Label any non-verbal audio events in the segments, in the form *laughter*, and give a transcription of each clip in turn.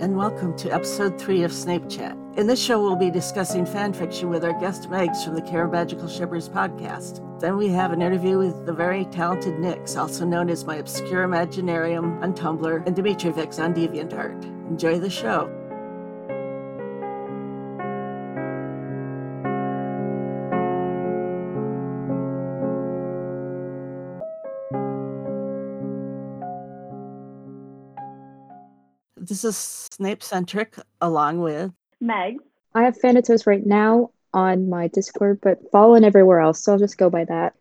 and welcome to episode three of Snape Chat. In this show, we'll be discussing fan fiction with our guest Megs from the Care of Magical Shippers podcast. Then we have an interview with the very talented Nix, also known as my obscure Imaginarium on Tumblr and Dimitrivix on DeviantArt. Enjoy the show. This is Snape centric, along with Meg. I have Thanatos right now on my Discord, but Fallen everywhere else, so I'll just go by that.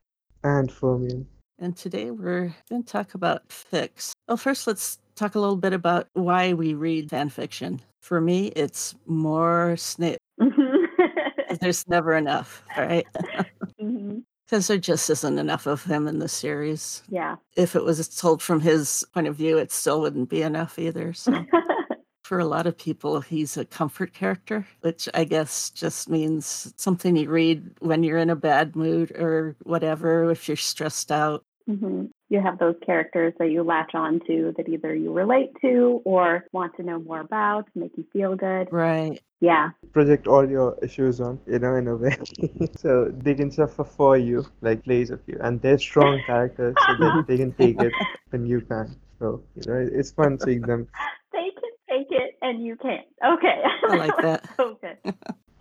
And Fermion. And today we're going to talk about fics. Well, first, let's talk a little bit about why we read fan fiction. For me, it's more Snape. *laughs* There's never enough, right? *laughs* Mm-hmm. Because there just isn't enough of him in the series. Yeah. If it was told from his point of view, it still wouldn't be enough either. So, *laughs* for a lot of people, he's a comfort character, which I guess just means something you read when you're in a bad mood or whatever, if you're stressed out. hmm You have those characters that you latch on to that either you relate to or want to know more about, make you feel good. Right. Yeah. Project all your issues on, you know, in a way. *laughs* so they can suffer for you, like plays of you. And they're strong *laughs* characters so that they can take it *laughs* when you can. So, you know, it's fun seeing them. They take it and you can't. Okay. *laughs* I like that. *laughs* okay.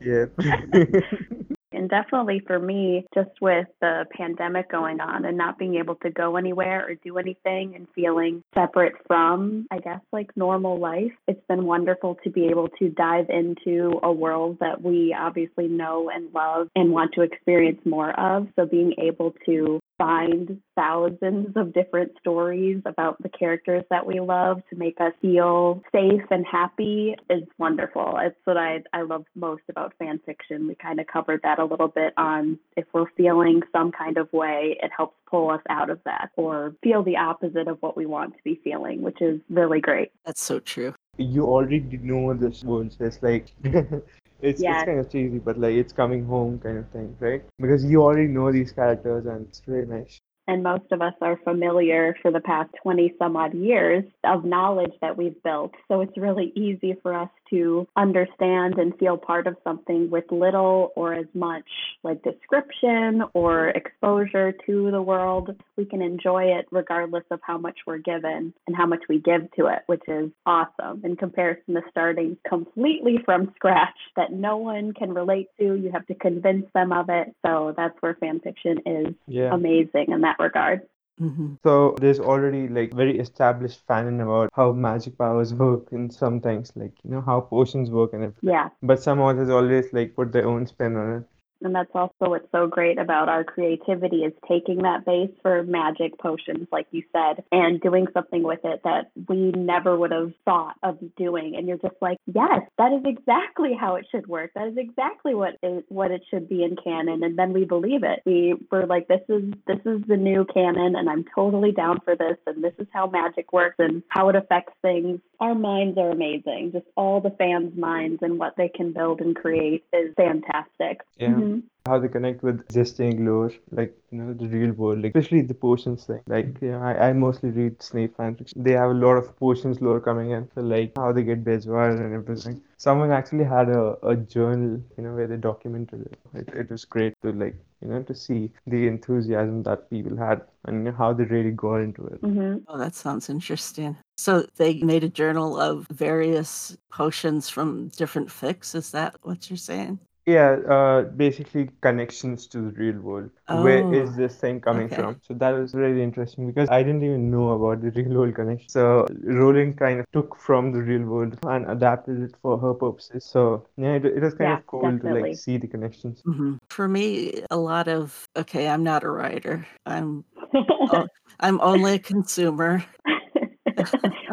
Yeah. *laughs* And definitely for me, just with the pandemic going on and not being able to go anywhere or do anything and feeling separate from, I guess, like normal life, it's been wonderful to be able to dive into a world that we obviously know and love and want to experience more of. So being able to find thousands of different stories about the characters that we love to make us feel safe and happy is wonderful. It's what I, I love most about fan fiction. We kind of covered that a little bit on if we're feeling some kind of way, it helps pull us out of that or feel the opposite of what we want to be feeling, which is really great. That's so true. you already know this world. So it's like, *laughs* it's, Yeah. it's kind of cheesy, but like it's coming home kind of thing, right? Because you already know these characters and it's really nice. And most of us are familiar for the past 20 some odd years of knowledge that we've built. So it's really easy for us to understand and feel part of something with little or as much like description or exposure to the world. We can enjoy it regardless of how much we're given and how much we give to it, which is awesome in comparison to starting completely from scratch that no one can relate to. You have to convince them of it. So that's where fan fiction is Yeah. amazing in that regard. hmm So there's already like very established fanon about how magic powers work and some things, like you know how potions work and everything. Yeah. But some authors always like put their own spin on it. And that's also what's so great about our creativity is taking that base for magic potions, like you said, and doing something with it that we never would have thought of doing. And you're just like, yes, that is exactly how it should work. That is exactly what is what it should be in canon. And then we believe it. We were like, this is this is the new canon, and I'm totally down for this. And this is how magic works and how it affects things. Our minds are amazing. Just all the fans' minds and what they can build and create is fantastic. Yeah. Mm-hmm. Mhm. How they connect with existing lore, like you know the real world, like especially the potions thing. Like you know, I, I mostly read Snape fanfiction. They have a lot of potions lore coming in, so like how they get bezoar and everything. Someone actually had a, a journal, you know, where they documented it. it. It was great to like you know to see the enthusiasm that people had and you know, how they really got into it. Mhm. Oh, that sounds interesting. So they made a journal of various potions from different fics. Is that what you're saying? Yeah, uh, basically connections to the real world. Where is Oh, this thing coming okay. from? So that was really interesting because I didn't even know about the real world connection. So Rowling kind of took from the real world and adapted it for her purposes. So yeah, it, it was kind Yeah, of cool to like see the connections. hmm For me, a lot of okay, I'm not a writer. I'm *laughs* oh, I'm only a consumer.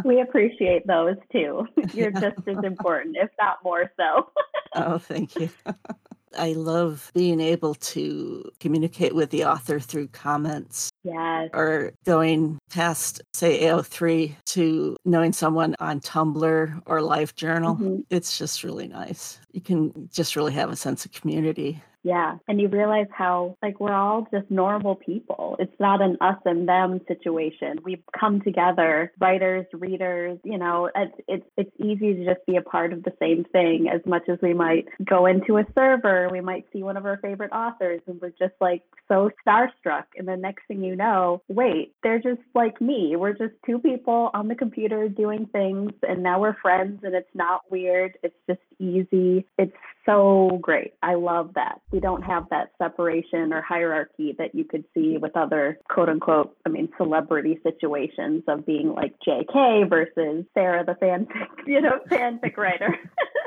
we appreciate those too. *laughs* You're just as important, if not more so. *laughs* Oh, thank you. I love being able to communicate with the author through comments yes. or going past, say, AO3 to knowing someone on Tumblr or LiveJournal. Mhm. It's just really nice. You can just really have a sense of community. Yeah. And you realize how, like, we're all just normal people. It's not an us and them situation. We've come together, writers, readers, you know, it's, it's, it's easy to just be a part of the same thing as much as we might go into a server, we might see one of our favorite authors and we're just like so starstruck. And the next thing you know, wait, they're just like me. We're just two people on the computer doing things and now we're friends and it's not weird. It's just easy. It's so great. I love that. We don't have that separation or hierarchy that you could see with other quote unquote, I mean, celebrity situations of being like JK versus Sarah the fanfic, *laughs* you know, fanfic writer.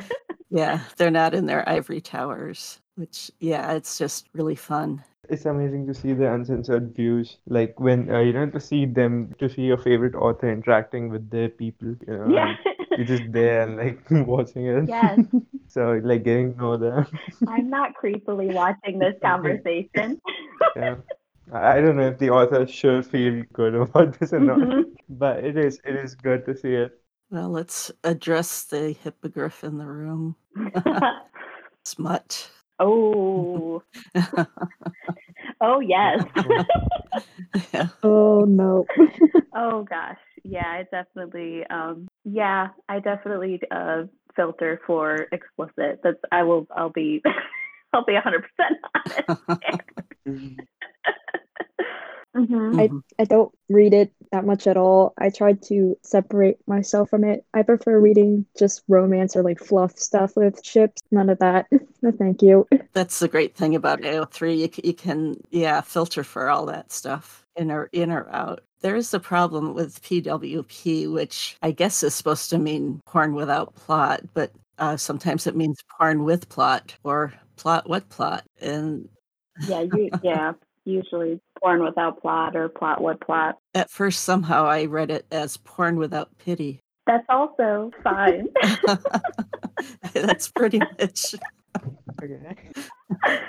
*laughs* yeah, they're not in their ivory towers, which, yeah, it's just really fun. It's amazing to see the uncensored views, like when uh, you know to see them, to see your favorite author interacting with their people. You know, yeah. you're just there and like *laughs* watching it. Yes. So like getting to know them. I'm not creepily *laughs* watching this *laughs* conversation. yeah. I don't know if the author should feel good about this or not, Mhm. but it is it is good to see it. Well, let's address the hippogriff in the room. *laughs* Smut. oh, oh yes. yeah. Oh no. oh gosh, yeah, I definitely, um, yeah, I definitely uh, filter for explicit. That's I will, I'll be, *laughs* I'll be hundred percent honest. *laughs* hmm I, I don't read it that much at all. I tried to separate myself from it. I prefer reading just romance or like fluff stuff with ships. None of that. *laughs* No, thank you. That's the great thing about AO3. You, c- you can, yeah, filter for all that stuff in or in or out. There is a problem with PWP, which I guess is supposed to mean porn without plot, but uh, sometimes it means porn with plot or plot what plot. And Yeah, you, yeah, usually porn without plot or plot with plot. at first, somehow I read it as porn without pity. That's also fine. *laughs* That's pretty much. Okay. *laughs*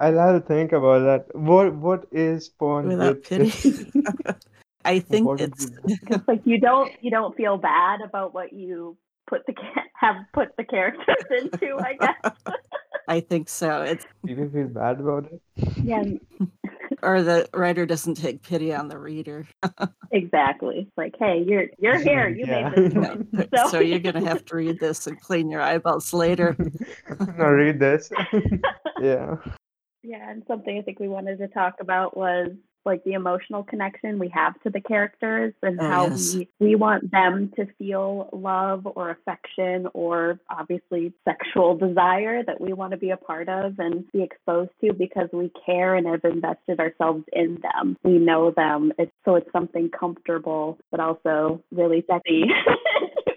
I'll have to think about that. What what is porn Without with pity. *laughs* I think it's *laughs* *laughs* like you don't you don't feel bad about what you put the have put the characters into. I *laughs* guess. I think so. It's people feel bad about it? Yeah, or the writer doesn't take pity on the reader. exactly. Like, hey, you're you're here. You Yeah. made this choice. so, So- you're gonna have to read this and clean your eyeballs later. no, read this. yeah. Yeah, and something I think we wanted to talk about was like the emotional connection we have to the characters and Oh, how yes. we we want them to feel love or affection or obviously sexual desire that we want to be a part of and be exposed to because we care and have invested ourselves in them. We know them. It's so it's something comfortable but also really sexy. *laughs*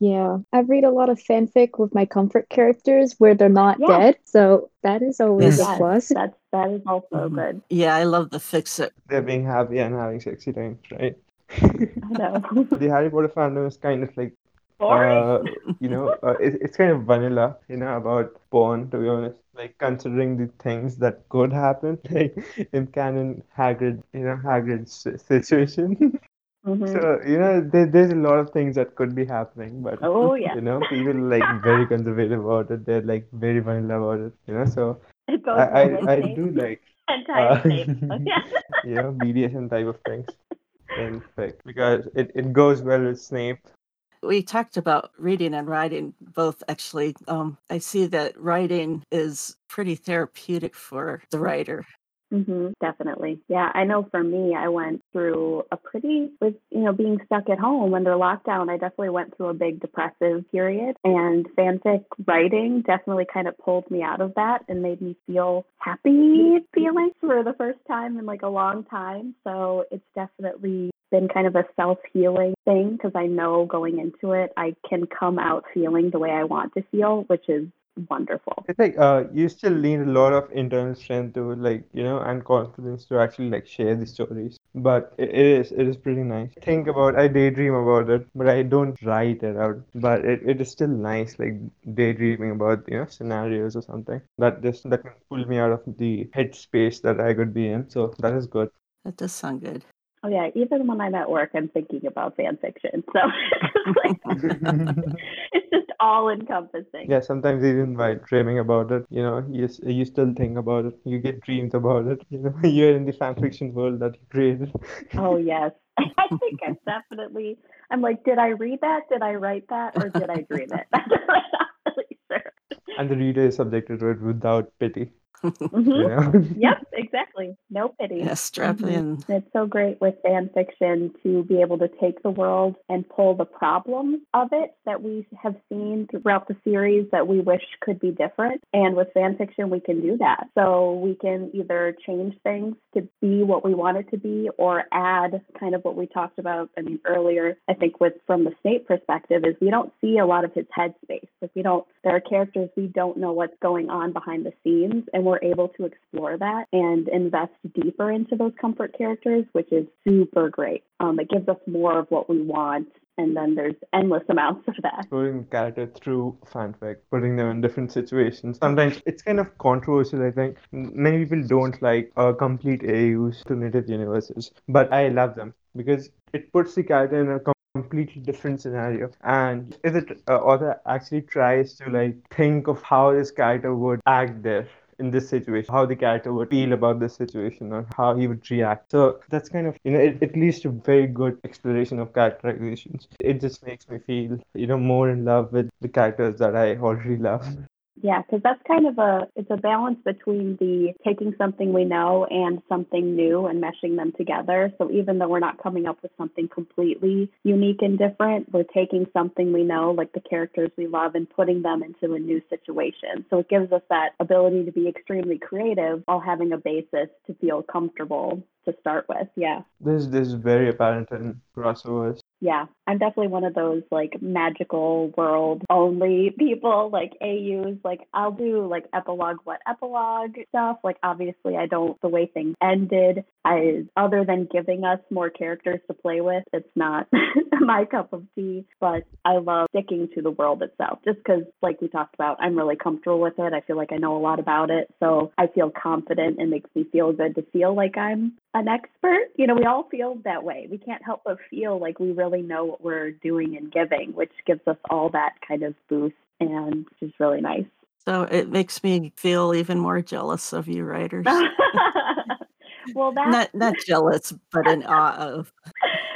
Yeah. I read a lot of fanfic with my comfort characters where they're not Yeah. dead. So that is always Yes. a plus. that's that is also Mhm. good. Yeah, I love the fix it. They're being happy and having sexy times, right? *laughs* I know. *laughs* the Harry Potter fandom is kind of like uh, you know, uh, it, it's kind of vanilla, you know, about porn, to be honest. Like, considering the things that could happen, *laughs* like in canon, Hagrid, you know, Hagrid's situation. Mhm. So, you know, there, there's a lot of things that could be happening, but, Oh *laughs* yeah. you know, people are like very conservative about it. They're like very vanilla about it, you know. So, I, I, I do like, *laughs* Entire uh, Snape. *laughs* Yeah. you know, BDSM type of things in fic because it, it goes well with Snape. We talked about reading and writing both actually. Um, I see that writing is pretty therapeutic for the writer. Hmm definitely. Yeah, I know for me, I went through a pretty, with, you know, being stuck at home under lockdown, I definitely went through a big depressive period. And fanfic writing definitely kind of pulled me out of that and made me feel happy *laughs* feelings for the first time in like a long time. So it's definitely been kind of a self healing thing because I know going into it, I can come out feeling the way I want to feel, which is wonderful. It's like uh, you still need a lot of internal strength to like you know and confidence to actually like share the stories. But it, it is it is pretty nice. Think about I daydream about it, but I don't write it out. But it, it is still nice like daydreaming about you know scenarios or something that just that can pull me out of the headspace that I could be in. So that is good. That does sound good. Oh yeah, even when I'm at work, I'm thinking about fan fiction. So *laughs* it's, like, it's *laughs* just all encompassing. Yeah, sometimes even while dreaming about it, you know, you you still think about it. You get dreams about it. You know, *laughs* you're in the fan fiction world that you created. Oh *laughs* yes. *laughs* I think I definitely I'm like, did I read that? Did I write that? Or did I dream it? I'm not really sure. And the reader is subjected to it without pity. Mhm. You know? *laughs* Yep, exactly. No pity. Yeah, strap Mhm. in. It's so great with fan fiction to be able to take the world and pull the problems of it that we have seen throughout the series that we wish could be different. And with fan fiction, we can do that. So we can either change things to be what we want it to be or add kind of what we talked about, I mean, earlier, I think with from the Snape perspective is we don't see a lot of his headspace. Like we don't, there are characters we don't know what's going on behind the scenes and we're able to explore that and invest deeper into those comfort characters, which is super great. Um, it gives us more of what we want, and then there's endless amounts of that. Exploring character through fanfic, putting them in different situations. Sometimes it's kind of controversial, I think. Many people don't like uh, complete AUs to native universes, but I love them because it puts the character in a com- completely different scenario. And if the uh, author actually tries to like think of how this character would act there in this situation, how the character would feel about this situation, or how he would react. So that's kind of, you know, it, it leads to very good exploration of characterizations. It just makes me feel, you know, more in love with the characters that I already love. Yeah, because that's kind of a it's a balance between the taking something we know and something new and meshing them together. So even though we're not coming up with something completely unique and different, we're taking something we know, like the characters we love, and putting them into a new situation. So it gives us that ability to be extremely creative while having a basis to feel comfortable to start with. Yeah. This this is very apparent in crossovers. Yeah, I'm definitely one of those like magical world only *laughs* people, like AUs. Like I'll do like epilogue, what epilogue stuff. Like obviously, I don't the way things ended. I other than giving us more characters to play with, it's not *laughs* my cup of tea. But I love sticking to the world itself, just because, like we talked about, I'm really comfortable with it. I feel like I know a lot about it, so I feel confident. and makes me feel good to feel like I'm an expert. You know, we all feel that way. We can't help but feel like we really know what we're doing and giving, which gives us all that kind of boost and is really nice. So it makes me feel even more jealous of you writers. *laughs* well, that *laughs* not not jealous, but in awe of.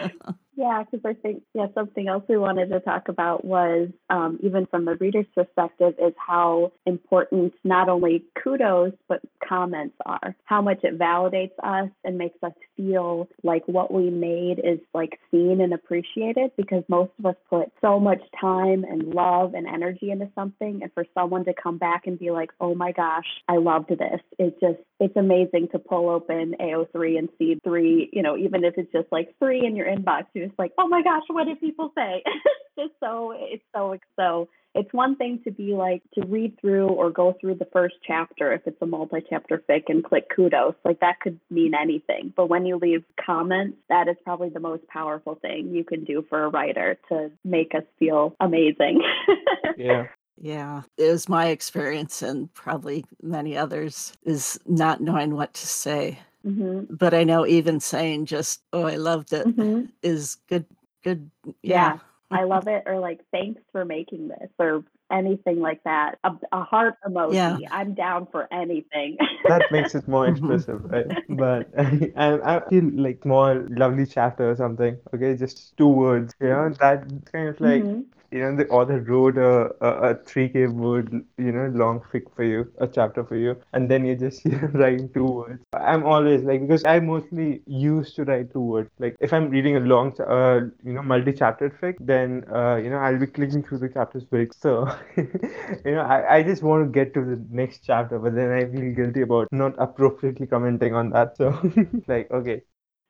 *laughs* Yeah, because I think yeah something else we wanted to talk about was um, even from the reader's perspective is how important not only kudos but comments are. How much it validates us and makes us feel like what we made is like seen and appreciated because most of us put so much time and love and energy into something, and for someone to come back and be like, "Oh my gosh, I loved this," it's just it's amazing to pull open AO3 and see three, you know, even if it's just like three in your inbox, you're just like, oh my gosh, what did people say? *laughs* it's just so, it's so, so, it's one thing to be like, to read through or go through the first chapter if it's a multi chapter fic and click kudos. Like that could mean anything. But when you leave comments, that is probably the most powerful thing you can do for a writer to make us feel amazing. *laughs* Yeah. Yeah, it was my experience, and probably many others, is not knowing what to say. Hmm But I know even saying just, "Oh, I loved it," hmm is good. Good. Yeah. Yeah. I love *laughs* it. Or like, thanks for making this, or anything like that. A, a heart emoji. Yeah. I'm down for anything. that makes it more *laughs* Mhm. expressive, right? But *laughs* I, I feel like more lovely chapter or something. Okay, just two words. You know, that kind of like Mhm. You know the author wrote a a, a three k word you know long fic for you, a chapter for you, and then you just *laughs* you know, writing two words. I'm always like because I mostly used to write two words. Like if I'm reading a long uh you know multi chapter fic, then uh you know I'll be clicking through the chapters quick. so *laughs* you know I, I just want to get to the next chapter, but then I feel guilty about not appropriately commenting on that. So *laughs* like okay.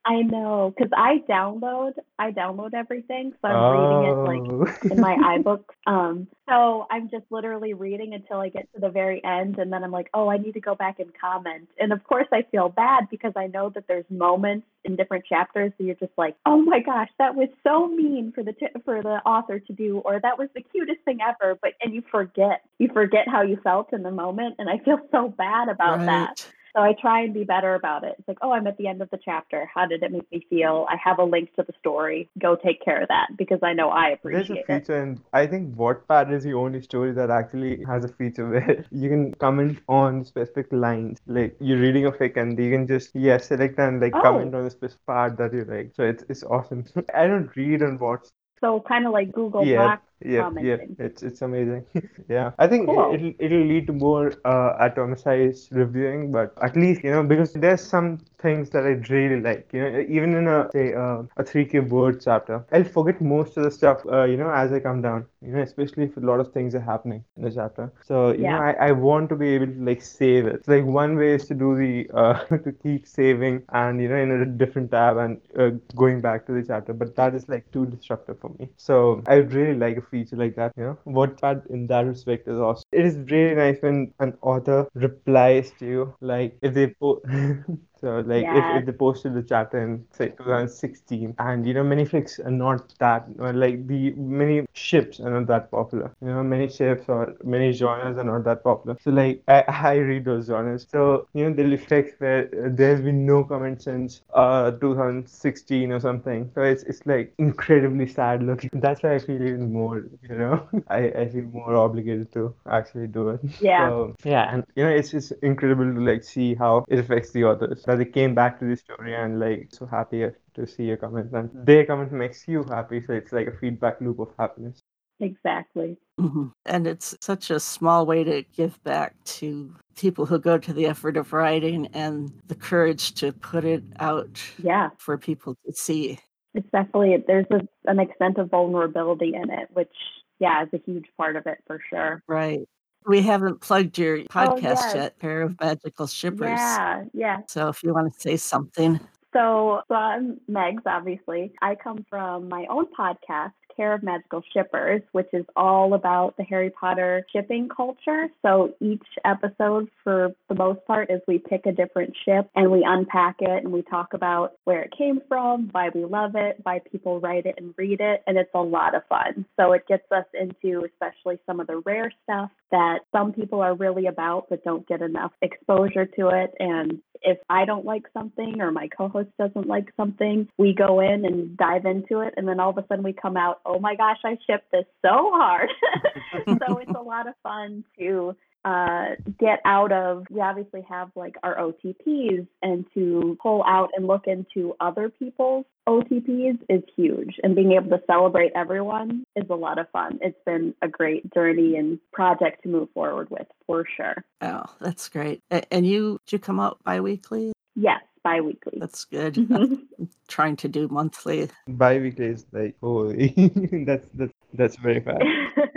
I know, because I download, I download everything, so I'm reading it like Oh. in my *laughs* iBooks. Um, so I'm just literally reading until I get to the very end, and then I'm like, oh, I need to go back and comment. And of course, I feel bad because I know that there's moments in different chapters that you're just like, oh my gosh, that was so mean for the t- for the author to do, or that was the cutest thing ever. But and you forget, you forget how you felt in the moment, and I feel so bad about that. So I try and be better about it. It's like, oh, I'm at the end of the chapter. How did it make me feel? I have a link to the story. Go take care of that because I know I appreciate it. There's a feature, and I think Wattpad is the only story that actually has a feature where *laughs* you can comment on specific lines. Like you're reading a fic, and you can just yeah select and like Oh. comment on the specific part that you like. So it's it's awesome. *laughs* I don't read on Wattpad. So kind of like Google Yeah, Docs. Yeah, yeah. It's it's amazing. *laughs* Yeah, I think Cool. it'll it'll lead to more uh, atomicized reviewing, but at least you know because there's some things that I really like. You know, even in a say uh, a 3K word chapter, I'll forget most of the stuff. Uh, you know, as I come down. You know, especially if a lot of things are happening in the chapter. So you know, Yeah. I, I want to be able to like save it. Like one way is to do the uh *laughs* to keep saving and you know in a different tab and uh, going back to the chapter, but that is like too disruptive for me. So I would really like feature like that. You know, Wattpad in that respect is awesome. It is really nice when an author replies to you, like if they po- *laughs* So like if, Yes. if they posted the chapter in say 2016 and you know many flicks are not that like the many ships are not that popular you know many ships or many genres are not that popular so like I, I read those genres so you know be flicks where uh, there's been no comment since uh 2016 or something so it's it's like incredibly sad looking *laughs* that's why I feel even more you know *laughs* I, I feel more obligated to actually do it Yeah. so yeah, and you know, it's just incredible to like see how it affects the authors. That they came back to the story and like so happy to see your comment, and their comment makes you happy. So it's like a feedback loop of happiness. Exactly. Mhm. And it's such a small way to give back to people who go to the effort of writing and the courage to put it out Yeah. for people to see. It's definitely there's a, an extent of vulnerability in it, which yeah is a huge part of it for sure. Right. We haven't plugged your oh, podcast yes. yet, Care of Magical Shippers. Yeah, yeah. So if you want to say something. So, so I'm Megs, obviously. I come from my own podcast, Care of Magical Shippers, which is all about the Harry Potter shipping culture. So each episode, for the most part, is we pick a different ship and we unpack it and we talk about where it came from, why we love it, why people write it and read it. And it's a lot of fun. So it gets us into especially some of the rare stuff that some people are really about but don't get enough exposure to it. And if I don't like something or my co host doesn't like something, we go in and dive into it. And then all of a sudden we come out, oh my gosh, I shipped this so hard. *laughs* so it's a lot of fun to uh, get out of. We obviously have like our OTPs, and to pull out and look into other people's OTPs is huge. And being able to celebrate everyone is a lot of fun. It's been a great journey and project to move forward with for sure. Oh, that's great. And you, did you come out bi weekly? Yes, bi weekly. That's good. *laughs* Mhm. Trying to do monthly. Bi-weekly is like holy. *laughs* that's that's that's very fast.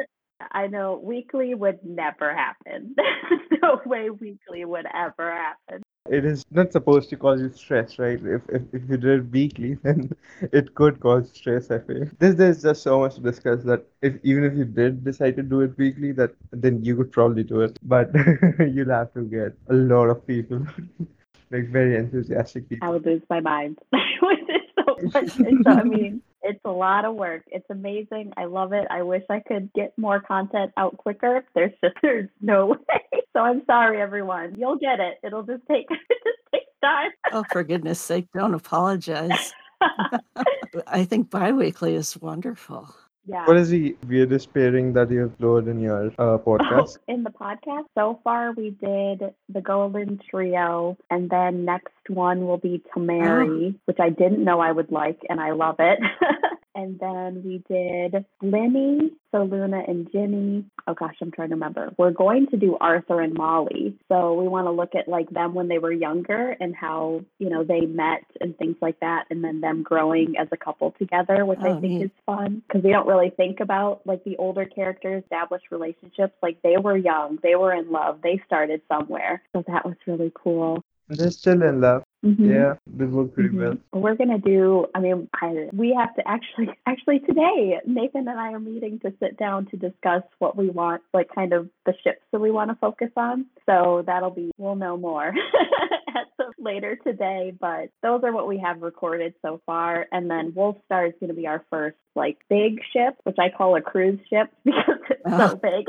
*laughs* I know weekly would never happen. no way weekly would ever happen. It is not supposed to cause you stress, right? If if, if you did it weekly, then it could cause stress. I feel there's there's just so much to discuss that if even if you did decide to do it weekly, that then you could probably do it, but you'll have to get a lot of people, like very enthusiastic people. I would lose my mind. *laughs* Which is so much. It's, I mean, *laughs* it's a lot of work. It's amazing. I love it. I wish I could get more content out quicker. There's just *laughs* there's no way. So I'm sorry, everyone. You'll get it. It'll just take it just takes time. Oh, for goodness sake, don't apologize. I think biweekly is wonderful. Yeah. What is the weirdest pairing that you've upload in your uh, *laughs* podcast? Oh, in the podcast, so far we did the Golden Trio, and then next one will be Tomarry, which I didn't know I would like, and I love it. *laughs* and then we did Linny, so Luna and Ginny. Oh gosh, I'm trying to remember. We're going to do Arthur and Molly, so we want to look at like them when they were younger and how you know they met and things like that, and then them growing as a couple together, which Oh, I think neat. is fun because we don't really think about like the older characters established relationships like they were young they were in love they started somewhere so that was really cool They're still in love. Mhm. Yeah, they work pretty Mhm. well. We're gonna do. I mean, I, we have to actually, *laughs* actually today, Nathan and I are meeting to sit down to discuss what we want, like kind of the ships that we want to focus on. So that'll be. We'll know more *laughs* at some later today, but those are what we have recorded so far. And then Wolfstar is gonna be our first like big ship, which I call a cruise ship *laughs* because it's so Oh. big.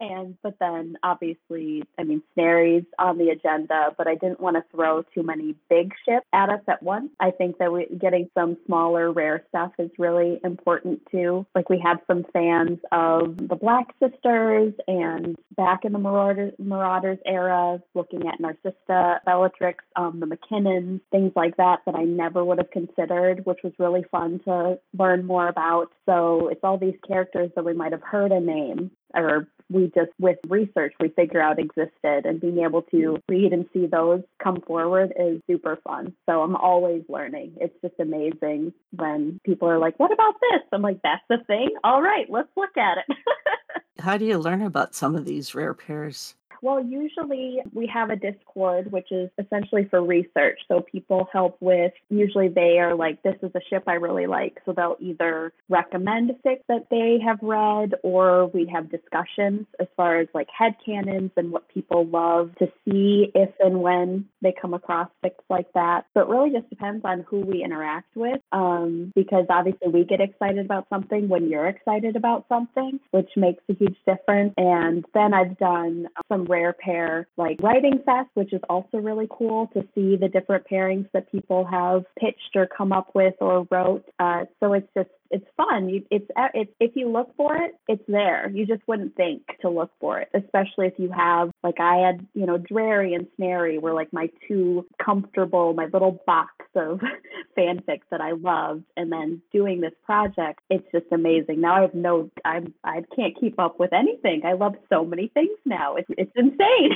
And but then obviously, I mean, Snary's on the agenda, but I didn't want to throw too many big ships at us at once. I think that we getting some smaller, rare stuff is really important too. Like we have some fans of the Black Sisters and back in the Marauders, Marauders era, looking at Narcissa, Bellatrix, um, the McKinnons, things like that that I never would have considered, which was really fun to learn more about. So it's all these characters that we might have heard a name or we just with research we figure out existed and being able to read and see those come forward is super fun. So i'm always learning. It's just amazing when people are like what about this? I'm like that's the thing? All right let's look at it. *laughs* How do you learn about some of these rare pairs well, usually we have a Discord, which is essentially for research. So people help with, usually they are like, this is a ship I really like. So they'll either recommend fics that they have read or we have discussions as far as like head canons and what people love to see if and when they come across fics like that. So it really just depends on who we interact with um, because obviously we get excited about something when you're excited about something, which makes a huge difference. And then I've done some rare pair like writing fest, which is also really cool to see the different pairings that people have pitched or come up with or wrote. Uh, so it's just it's fun. You, it's uh, it's if you look for it, it's there. You just wouldn't think to look for it, especially if you have like I had, you know, Drarry and Snary were like my two comfortable, my little box of *laughs* fanfics that I loved, and then doing this project, it's just amazing. Now I have no, I'm I can't keep up with anything. I love so many things now. It's it's insane.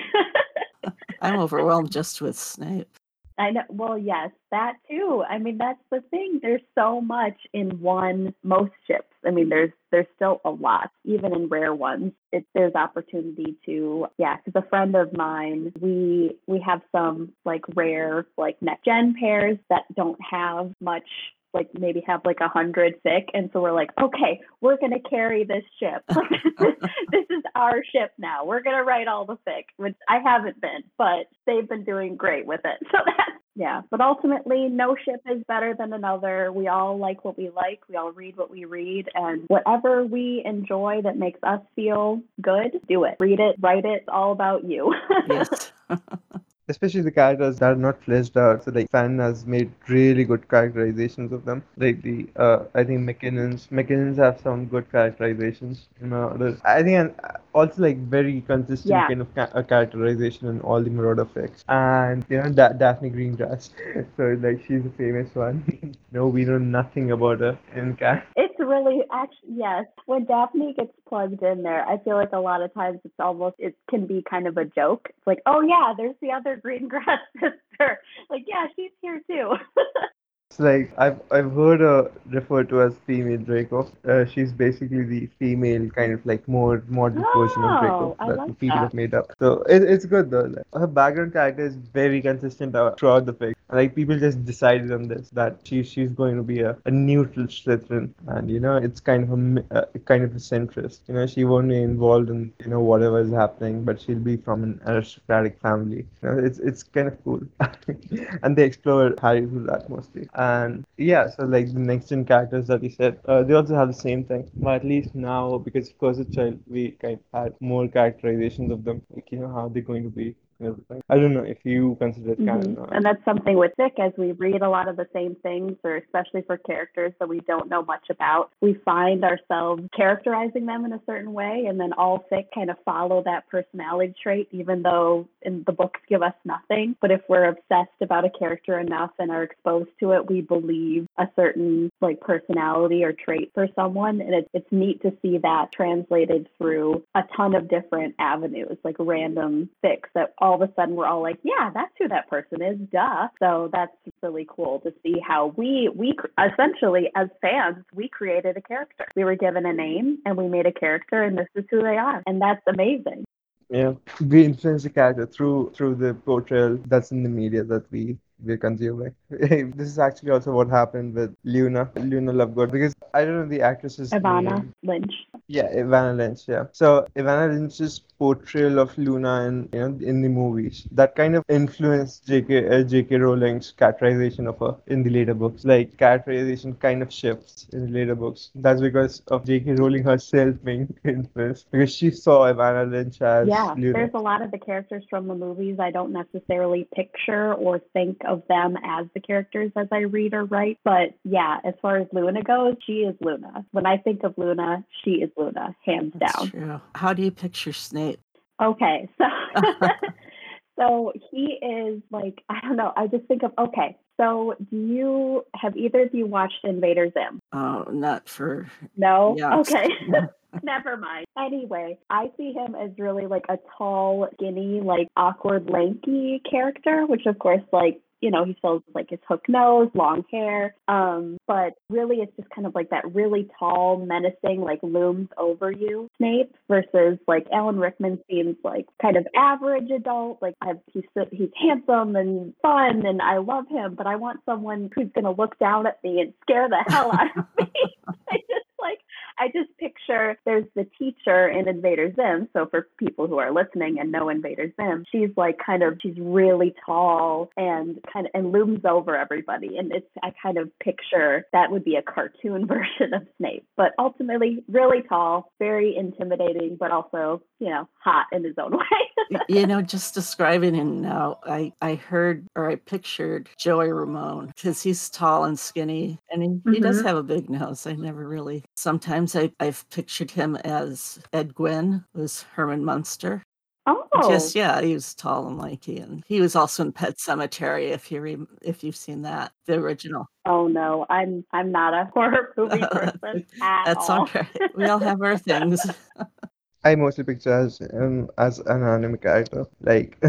*laughs* I'm overwhelmed just with Snape. I know. Well, yes, that too. I mean, that's the thing. There's so much in one most ships. I mean, there's there's still a lot, even in rare ones. It, there's opportunity to, yeah. Because a friend of mine, we we have some like rare like next gen pairs that don't have much like maybe have like a hundred sick and so we're like okay we're gonna carry this ship. *laughs* This is our ship now. We're gonna write all the fic which i haven't been but they've been doing great with it. *laughs* So that yeah. But ultimately no ship is better than another. We all like what we like. We all read what we read and whatever we enjoy that makes us feel good do it. Read it write it. It's all about you. *laughs* Yes especially the characters that are not fleshed out. So like fanon made really good characterizations of them. Like the uh, I think McKinnons McKinnons have some good characterizations. You know, I think also like very consistent yeah. kind of ca- uh, characterization in all the Marauder fics. And you know da- Daphne Greengrass. *laughs* so like she's a famous one. *laughs* no, we know nothing about her in cat. It's really actually yes. When Daphne gets plugged in there, I feel like a lot of times it's almost it can be kind of a joke. It's like, oh yeah, there's the other Greengrass *laughs* sister. Like, yeah, she's here too. *laughs* It's like I've I've heard her referred to as female Draco. Uh, she's basically the female kind of like more modern oh, version of Draco that like people that. have made up. So it, it's good though. Like, her background character is very consistent throughout the fic. Like people just decided on this that she she's going to be a, a neutral Slytherin, and you know it's kind of a, a kind of a centrist. You know she won't be involved in you know whatever is happening, but she'll be from an aristocratic family. You know it's it's kind of cool, *laughs* and they explore Harry through that mostly. And yeah, so like the next gen characters that we said, uh, they also have the same thing. But at least now, because of Cursed Child, we kind of had more characterizations of them, like you know how they're going to be. I don't know if you consider it canon. Mm-hmm. And that's something with fic as we read a lot of the same things, or especially for characters that we don't know much about, we find ourselves characterizing them in a certain way, and then all fic kind of follow that personality trait, even though in the books give us nothing. But if we're obsessed about a character enough and are exposed to it, we believe a certain like personality or trait for someone, and it's it's neat to see that translated through a ton of different avenues, like random fics that all of a sudden we're all like, yeah, that's who that person is, duh. So that's really cool to see how we we essentially as fans we created a character. We were given a name and we made a character, and this is who they are, and that's amazing. Yeah, we influence the character through through the portrayal that's in the media that we we're consuming. *laughs* this is actually also what happened with Luna, Luna Lovegood, because I don't know the actress's Evanna name. Lynch. Yeah, Evanna Lynch. Yeah. So Evanna Lynch's portrayal of Luna in you know in the movies that kind of influenced J.K. Uh, J.K. Rowling's characterization of her in the later books. Like characterization kind of shifts in the later books. That's because of J.K. Rowling herself being *laughs* influenced because she saw Evanna Lynch as Yeah, Luna. there's a lot of the characters from the movies I don't necessarily picture or think of them as the characters as I read or write. But yeah, as far as Luna goes, she is Luna. When I think of Luna, she is Luna, hands That's down. true. How do you picture Snape? Okay, so *laughs* *laughs* so he is like I don't know. I just think of okay. So do you have either of you watched Invader Zim? Oh, not for No. Okay. *laughs* Never mind. Anyway, I see him as really like a tall, skinny, like awkward, lanky character, which of course, like, you know, he has like his hook nose, long hair. Um, but really it's just kind of like that really tall, menacing, like looms over you Snape versus like Alan Rickman seems like kind of average adult. Like I've he's he's handsome and fun and I love him, but I want someone who's gonna look down at me and scare the hell out of me. *laughs* *laughs* I just I just picture there's the teacher in Invader Zim. So for people who are listening and know Invader Zim, she's like kind of she's really tall and kind of and looms over everybody. And it's I kind of picture that would be a cartoon *laughs* version of Snape. But ultimately really tall, very intimidating, but also, you know, hot in his own *laughs* way. You know, just describing him now, I, I heard or I pictured Joey Ramone because he's tall and skinny and he, he does Mhm. have a big nose. I never really, sometimes I, I've pictured him as Fred Gwynne, was Herman Munster. oh Just, yeah, he was tall and lanky. And he was also in Pet Sematary, if, you re, if you've seen that, the original. Oh no, I'm I'm not a horror *laughs* movie person at That's all. all right. We all have our things. *laughs* *laughs* I mostly picture as um, as an anime character. Like *laughs*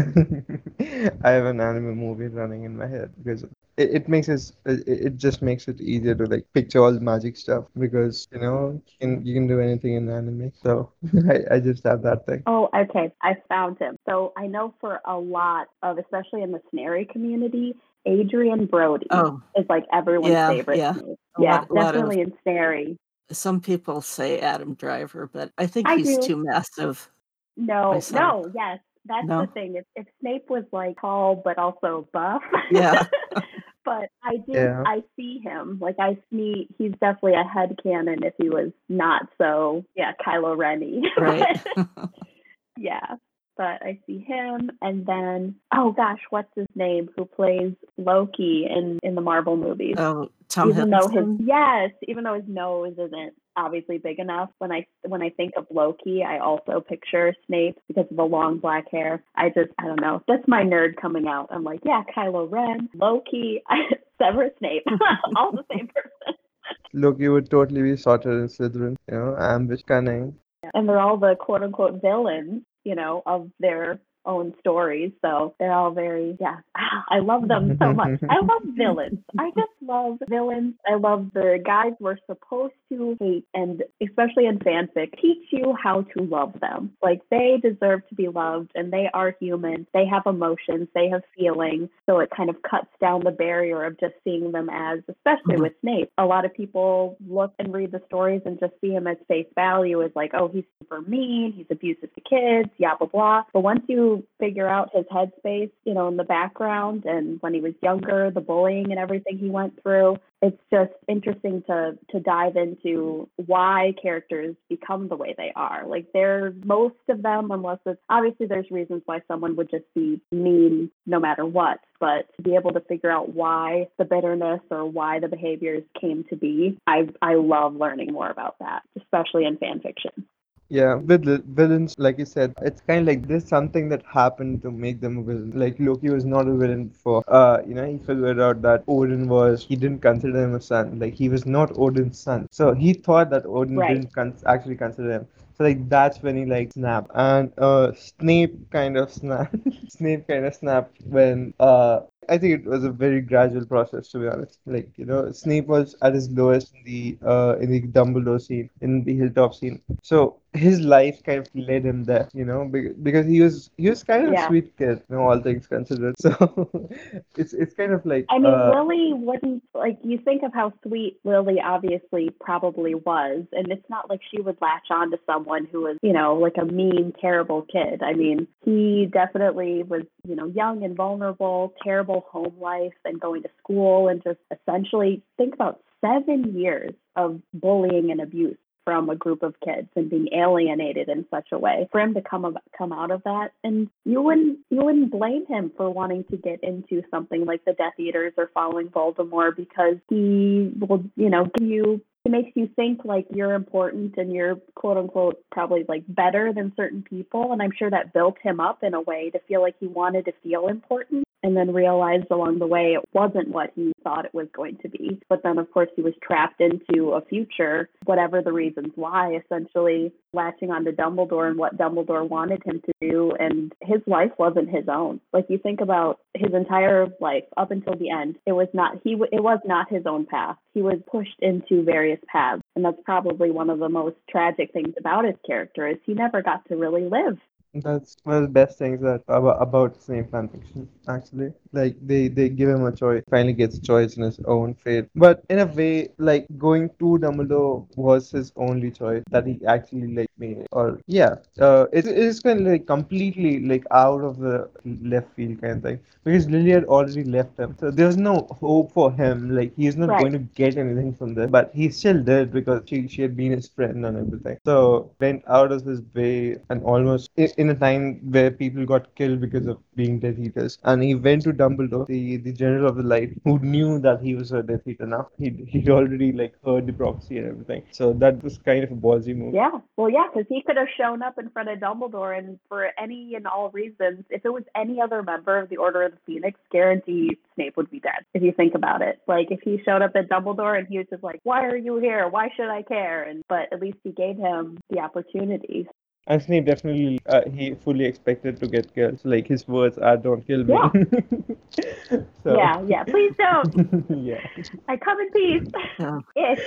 I have an anime movie running in my head because it, it makes it it it just makes it easier to like picture all the magic stuff because you know you can you can do anything in anime. So *laughs* I, I just have that thing. Oh, okay. I found him. So I know for a lot of, especially in the Snary community, Adrien Brody Oh, is like everyone's Yeah, favorite. yeah. Snape. Yeah, lot- lot of- definitely in Snary. Some people say Adam Driver, but I think I he's do. too massive. No, myself. no, yes. That's No? the thing. If, if Snape was like tall but also buff. Yeah. *laughs* but I do Yeah. I see him. Like I see he's definitely a head canon if he was not so yeah, Kylo Ren *laughs* Right. *laughs* Yeah, but I see him, and then oh gosh, what's his name? Who plays Loki in in the Marvel movies? oh, Tom even though his Hiddleston. yes, even though his nose isn't obviously big enough, when I when I think of Loki, I also picture Snape because of the long black hair. I just I don't know. That's my nerd coming out. I'm like, yeah, Kylo Ren, Loki, *laughs* Severus Snape, *laughs* all the same person. Loki would totally be sorted in Slytherin. You know, ambush, cunning. and they're all the quote unquote villains, you know, of their own stories. So they're all very, yeah, ah, I love them so *laughs* much. I love villains. I just love villains. I love the guys we're supposed to hate, and especially in fanfic, teach you how to love them. Like they deserve to be loved, and they are human. They have emotions, they have feelings. So it kind of cuts down the barrier of just seeing them as, especially Mhm. with Snape. A lot of people look and read the stories and just see him as face value as like, oh, he's super mean, he's abusive to kids, yeah, blah, blah. But once you figure out his headspace, you know, in the background and when he was younger, the bullying and everything he went through, it's just interesting to to dive into why characters become the way they are. Like they're most of them, unless it's obviously there's reasons why someone would just be mean no matter what. But to be able to figure out why the bitterness or why the behaviors came to be, I I love learning more about that, especially in fan fiction. Yeah, with villains, like you said, it's kind of like there's something that happened to make them a villain. Like Loki was not a villain before. Uh, you know, he figured out that Odin was. He didn't consider him a son. Like he was not Odin's son. So he thought that Odin Right. didn't con- actually consider him. So like that's when he like snapped. And uh, Snape kind of *laughs* snapped. Snape kind of snapped when uh. I think it was a very gradual process, to be honest. Like you know, Snape was at his lowest in the uh in the Dumbledore scene, in the Hilltop scene. So his life kind of led him there, you know, be- because he was he was kind of a sweet kid, you know, all things considered. *laughs* So it's it's kind of like I mean, uh, Lily wouldn't like you think of how sweet Lily obviously probably was, and it's not like she would latch on to someone who was, you know, like a mean, terrible kid. I mean, he definitely was, you know, young and vulnerable, terrible home life, and going to school, and just essentially think about seven years of bullying and abuse from a group of kids and being alienated in such a way for him to come ab- come out of that. And you wouldn't you wouldn't blame him for wanting to get into something like the Death Eaters or following Voldemort because he will you know give you it makes you think like you're important and you're quote unquote probably like better than certain people. And i'm sure that built him up in a way to feel like he wanted to feel important and then realized along the way it wasn't what he thought it was going to be. But then of course he was trapped into a future whatever the reasons why essentially latching onto dumbledore and what dumbledore wanted him to do. And his life wasn't his own. Like you think about his entire life up until the end it was not he it was not his own path. He was pushed into various paths. And that's probably one of the most tragic things about his character is he never got to really live That's one of the best things that about, about Snape fanfiction, actually. Like they they give him a choice, finally gets a choice in his own fate. But in a way, like going to Dumbledore was his only choice that he actually like made. Or yeah, uh, it it is kind of like completely like out of the left field kind of thing because Lily had already left him, so there's no hope for him. Like he's not Right. going to get anything from this, but he still did because she she had been his friend and everything. So went out of his way and almost i- in a time where people got killed because of being Death Eaters, and he went to Dumbledore, the the General of the Light, who knew that he was a Death Eater now. He he'd already like heard the prophecy and everything. So that was kind of a ballsy move. Yeah, well, yeah, because he could have shown up in front of Dumbledore, and for any and all reasons, if it was any other member of the Order of the Phoenix, guarantee Snape would be dead. If you think about it, like if he showed up at Dumbledore and he was just like, "Why are you here? Why should I care?" and but at least he gave him the opportunity. And Snape definitely uh, he fully expected to get killed. So, like his words are "Don't kill me." *laughs* so, Yeah, yeah. Please don't. *laughs* yeah. I come in peace. Yeah. *laughs*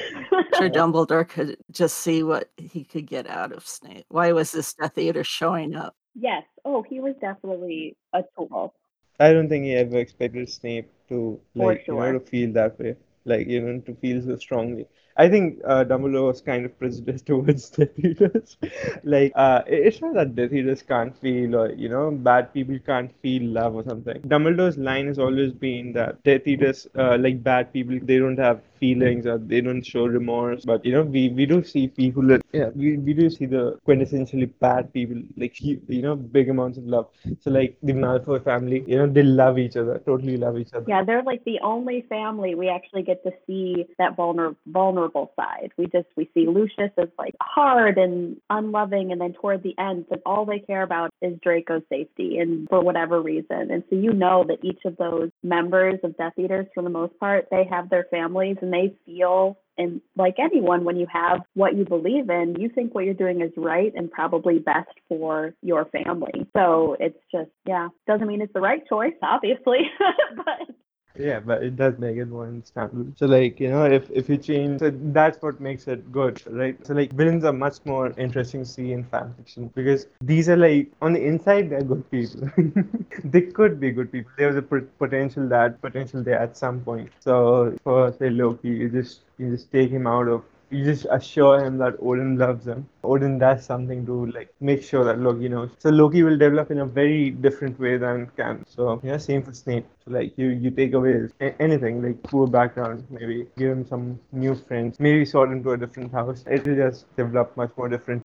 Sure, Dumbledore could just see what he could get out of Snape. Why was this Death Eater showing up? yes. Oh, he was definitely a tool. I don't think he ever expected Snape to For like you know to feel that way, like you know to feel so strongly. I think uh, Dumbledore was kind of prejudiced *laughs* towards Death Eaters. like uh, it's not that Death Eaters can't feel or you know bad people can't feel love or something. Dumbledore's line has always been that Death Eaters, uh, like bad people, they don't have feelings or they don't show remorse. But you know we, we do see people that yeah we, we do see the quintessentially bad people like you know big amounts of love. So like the Malfoy family, you know, they love each other, totally love each other. Yeah, they're like the only family we actually get to see that vulner- vulnerable side. We just we see Lucius as like hard and unloving, and then toward the end, that all they care about is Draco's safety, and for whatever reason. And so you know that each of those members of Death Eaters, for the most part, they have their families, and they feel. And like anyone, when you have what you believe in, you think what you're doing is right and probably best for your family. So it's just, yeah, doesn't mean it's the right choice, obviously, *laughs* but Yeah, but it does make it more understandable. So like, you know, if if you change so that's what makes it good, right? So like villains are much more interesting to see in fan fiction because these are like on the inside they're good people. *laughs* they could be good people. There's a pot- potential that potential there at some point. So for say Loki, you just you just take him out of you just assure him that Odin loves him. Odin does something to like make sure that Loki knows. So Loki will develop in a very different way than can. So yeah, same for Snape. So like you you take away a- anything like poor background, maybe give him some new friends, maybe sort him to a different house. It will just develop much more differently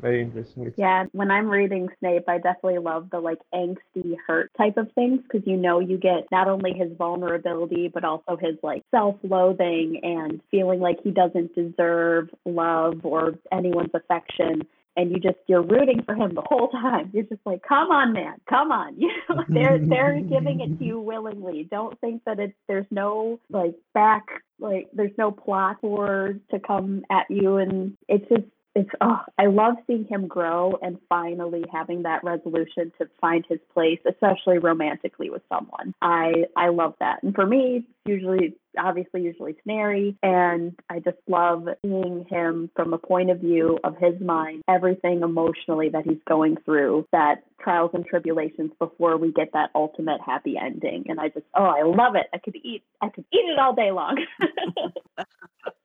Very interesting. Yeah, when I'm reading Snape, I definitely love the like angsty hurt type of things because you know you get not only his vulnerability but also his like self-loathing and feeling like he doesn't deserve love or anyone's affection. And you just you're rooting for him the whole time. You're just like, come on, man, come on. *laughs* You know, they're they're giving it to you willingly. Don't think that it's there's no like back like there's no plot for to come at you and it's just it's oh, I love seeing him grow and finally having that resolution to find his place, especially romantically with someone. I I love that. And for me, it's usually obviously usually it's Neri and I just love seeing him from a point of view of his mind, everything emotionally that he's going through, that trials and tribulations before we get that ultimate happy ending. And I just oh I love it. I could eat I could eat it all day long. *laughs* *laughs*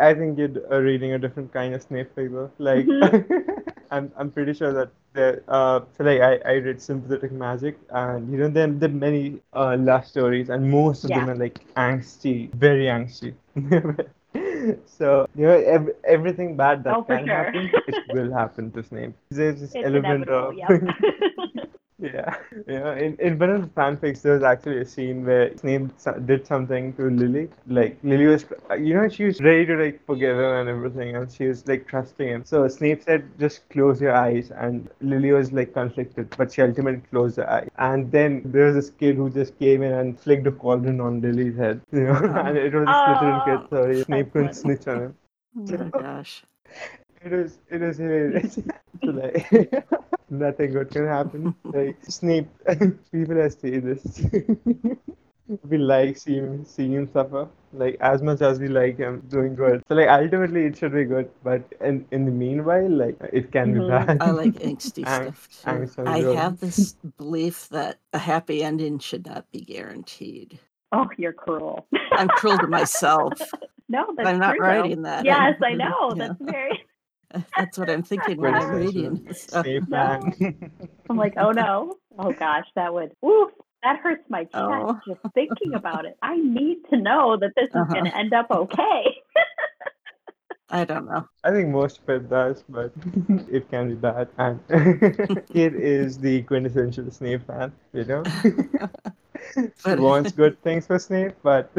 I think you're uh, reading a different kind of Snape figure. Like, mm-hmm. *laughs* I'm I'm pretty sure that there. Uh, so like I, I read sympathetic magic, and you know there there are many uh, love stories, and most of yeah. them are like angsty, very angsty. *laughs* so you know ev- everything bad that oh, can sure. happen, it will happen to Snape. *laughs* There's this it's element of. Yep. Yeah, *laughs* yeah. In in one of the fanfics, there was actually a scene where Snape did something to Lily. Like Lily was, uh, you know, she was ready to like forgive him and everything, and she was like trusting him. So Snape said, "Just close your eyes," and Lily was like conflicted, but she ultimately closed her eyes. And then there was this kid who just came in and flicked a cauldron on Lily's head, *laughs* you know, oh. and it was a Slytherin kid. Oh, Sorry, Snape couldn't oh, snitch on him. Oh my gosh. It was it was hilarious. like nothing good can happen. *laughs* Like Snape, *laughs* people have say this. *laughs* we like seeing seeing him suffer, like as much as we like him doing good. So like ultimately it should be good, but in in the meanwhile, like it can mm-hmm. be bad. I like angsty stuff. Too. I have this belief that a happy ending should not be guaranteed. Oh, you're cruel. I'm cruel to myself. No, that's I'm not true, writing that. Yes, I know. That's very *laughs* That's what I'm thinking when I'm reading. *laughs* So. *laughs* I'm like, oh no. Oh gosh, that would oof, that hurts my chest oh. just thinking about it. I need to know that this is uh-huh. gonna end up okay. I don't know. I think most of it does, but *laughs* it can be bad. And *laughs* Kid is the quintessential Snape fan, you know? *laughs* she wants good things for Snape, but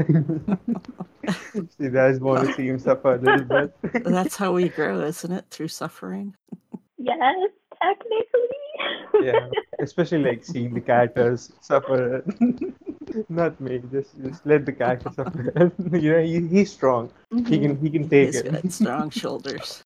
she does want to see him suffer a little bit. That's how we grow, isn't it? Through suffering. Yes, technically. Yeah, especially like seeing the characters suffer. *laughs* Not me. Just just let the character suffer. *laughs* you know, he, he's strong. Mm-hmm. He can he can take he's it. Got strong *laughs* shoulders.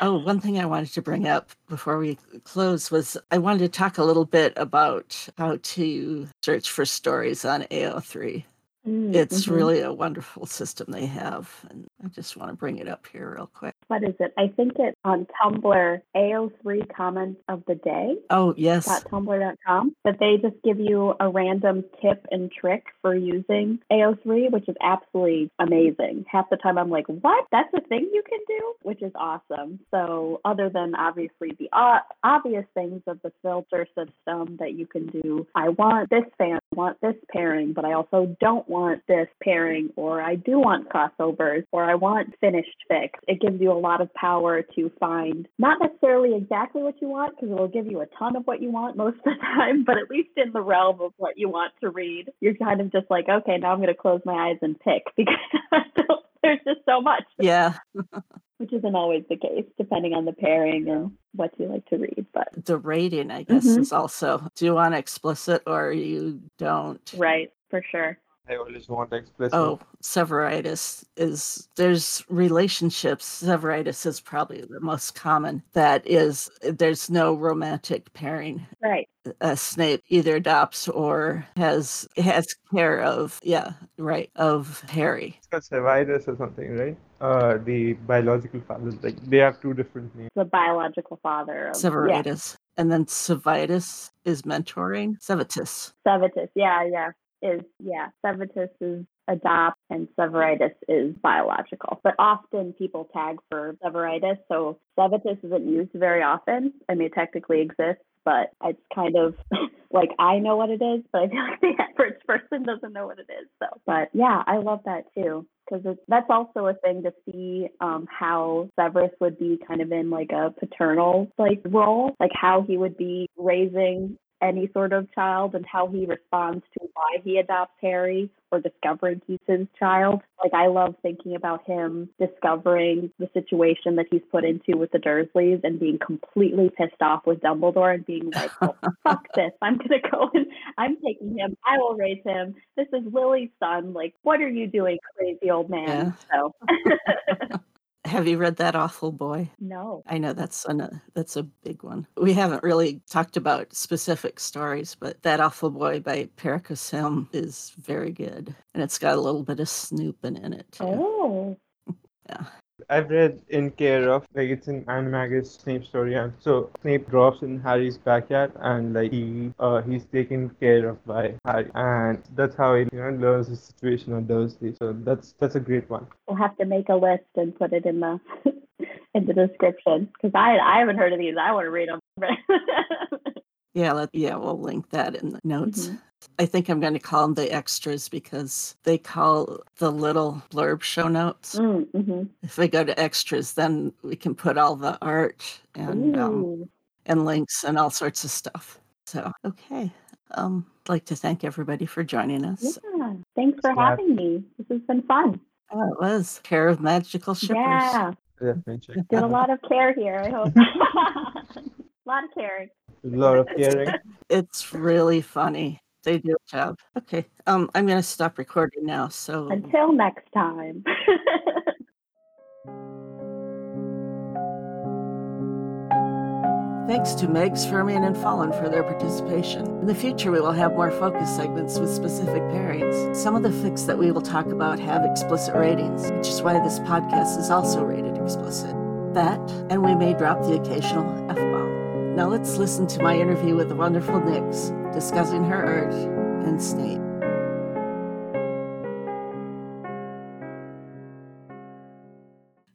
Oh, one thing I wanted to bring up before we close was I wanted to talk a little bit about how to search for stories on AO3. Mm, it's mm-hmm. really a wonderful system they have. And I just want to bring it up here real quick. What is it? I think it's on Tumblr, AO3 comments of the day. Oh, yes. .tumblr.com. That they just give you a random tip and trick for using AO3, which is absolutely amazing. Half the time I'm like, what? That's a thing you can do? Which is awesome. So, other than obviously the obvious things of the filter system that you can do, I want this fan, I want this pairing, but I also don't want this pairing, or I do want crossovers, or I want finished fics. It gives you a lot of power to find not necessarily exactly what you want, because it'll give you a ton of what you want most of the time, but at least in the realm of what you want to read, you're kind of just like, okay, now I'm going to close my eyes and pick *laughs* because there's just so much. Yeah. *laughs* Which isn't always the case, depending on the pairing and what you like to read. But the rating, I guess, mm-hmm. is also do you want explicit or you don't? Right, for sure. I always want explicit. Oh, Severitus is there's relationships. Severitus is probably the most common. That is, there's no romantic pairing. Right. A Snape either adopts or has has care of. Yeah, right. Of Harry. It's called Severitus or something, right? Uh, the biological father. Like they have two different names. The biological father. Of, Severitus. Yeah. And then Sevitus is mentoring. Sevitus. Sevitus, yeah, yeah is, yeah, Sevitus is adopt and severitus is biological. But often people tag for severitus. So sevitus isn't used very often. I mean, it technically exists, but it's kind of *laughs* like I know what it is, but I feel *laughs* like the average person doesn't know what it is. So, but yeah, I love that too. Because that's also a thing to see um, how Severus would be kind of in like a paternal like role, like how he would be raising any sort of child and how he responds to why he adopts Harry or discovering he's his child. Like I love thinking about him discovering the situation that he's put into with the Dursleys and being completely pissed off with Dumbledore and being like, oh, *laughs* fuck this. I'm gonna go and I'm taking him. I will raise him. This is Lily's son. Like, what are you doing, crazy old man? Yeah. So *laughs* Have you read that awful boy? No. I know that's an, uh, that's a big one. We haven't really talked about specific stories, but that awful boy by Perica Sim is very good, and it's got a little bit of snooping in it. Too. Oh. *laughs* Yeah. I've read In Care of, like it's an Animagus Snape story, and so Snape drops in Harry's backyard, and like he uh, he's taken care of by Harry, and that's how he you know learns the situation on Dursley. So that's that's a great one. We'll have to make a list and put it in the *laughs* in the description because I I haven't heard of these. I want to read them. *laughs* Yeah, let, yeah, we'll link that in the notes. Mhm. I think I'm going to call them the extras because they call the little blurb show notes. mm-hmm. If we go to extras, then we can put all the art and um, and links and all sorts of stuff. So, okay. Um, I'd like to thank everybody for joining us. Yeah. Thanks for Yeah. having me. This has been fun. Oh, it was Care of Magical Shippers. Yeah. Definitely check. Did a lot of care here, I hope. *laughs* a lot of caring. A lot of caring. It's really funny. They do a job. Okay. Um, I'm going to stop recording now. So, Until next time. *laughs* Thanks to Megs, Fermion, and Fallen for their participation. In the future, we will have more focus segments with specific pairings. Some of the fics that we will talk about have explicit ratings, which is why this podcast is also rated explicit. That, and we may drop the occasional F bomb. Now let's listen to my interview with the wonderful Nyx discussing her art and Snape.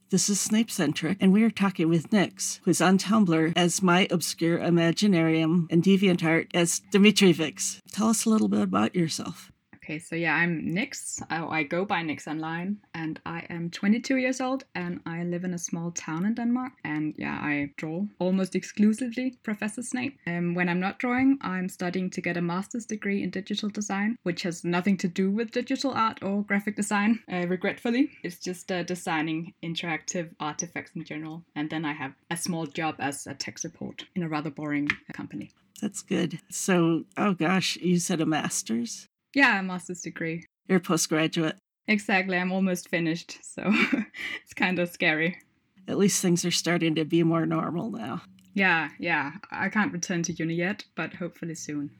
This is Snape Centric, and we are talking with Nyx, who's on Tumblr as My Obscure Imaginarium and DeviantArt as Dimitri Vix. Tell us a little bit about yourself. Okay, so yeah, I'm Nix. I, I go by Nix online, and I am 22 years old, and I live in a small town in Denmark. And yeah, I draw almost exclusively Professor Snape. And when I'm not drawing, I'm studying to get a master's degree in digital design, which has nothing to do with digital art or graphic design. Uh, regretfully, it's just uh, designing interactive artifacts in general. And then I have a small job as a tech support in a rather boring company. That's good. So, oh gosh, you said a master's? Yeah, a master's degree. You're a postgraduate. Exactly, I'm almost finished, so *laughs* it's kind of scary. At least things are starting to be more normal now. Yeah, yeah, I can't return to uni yet, but hopefully soon.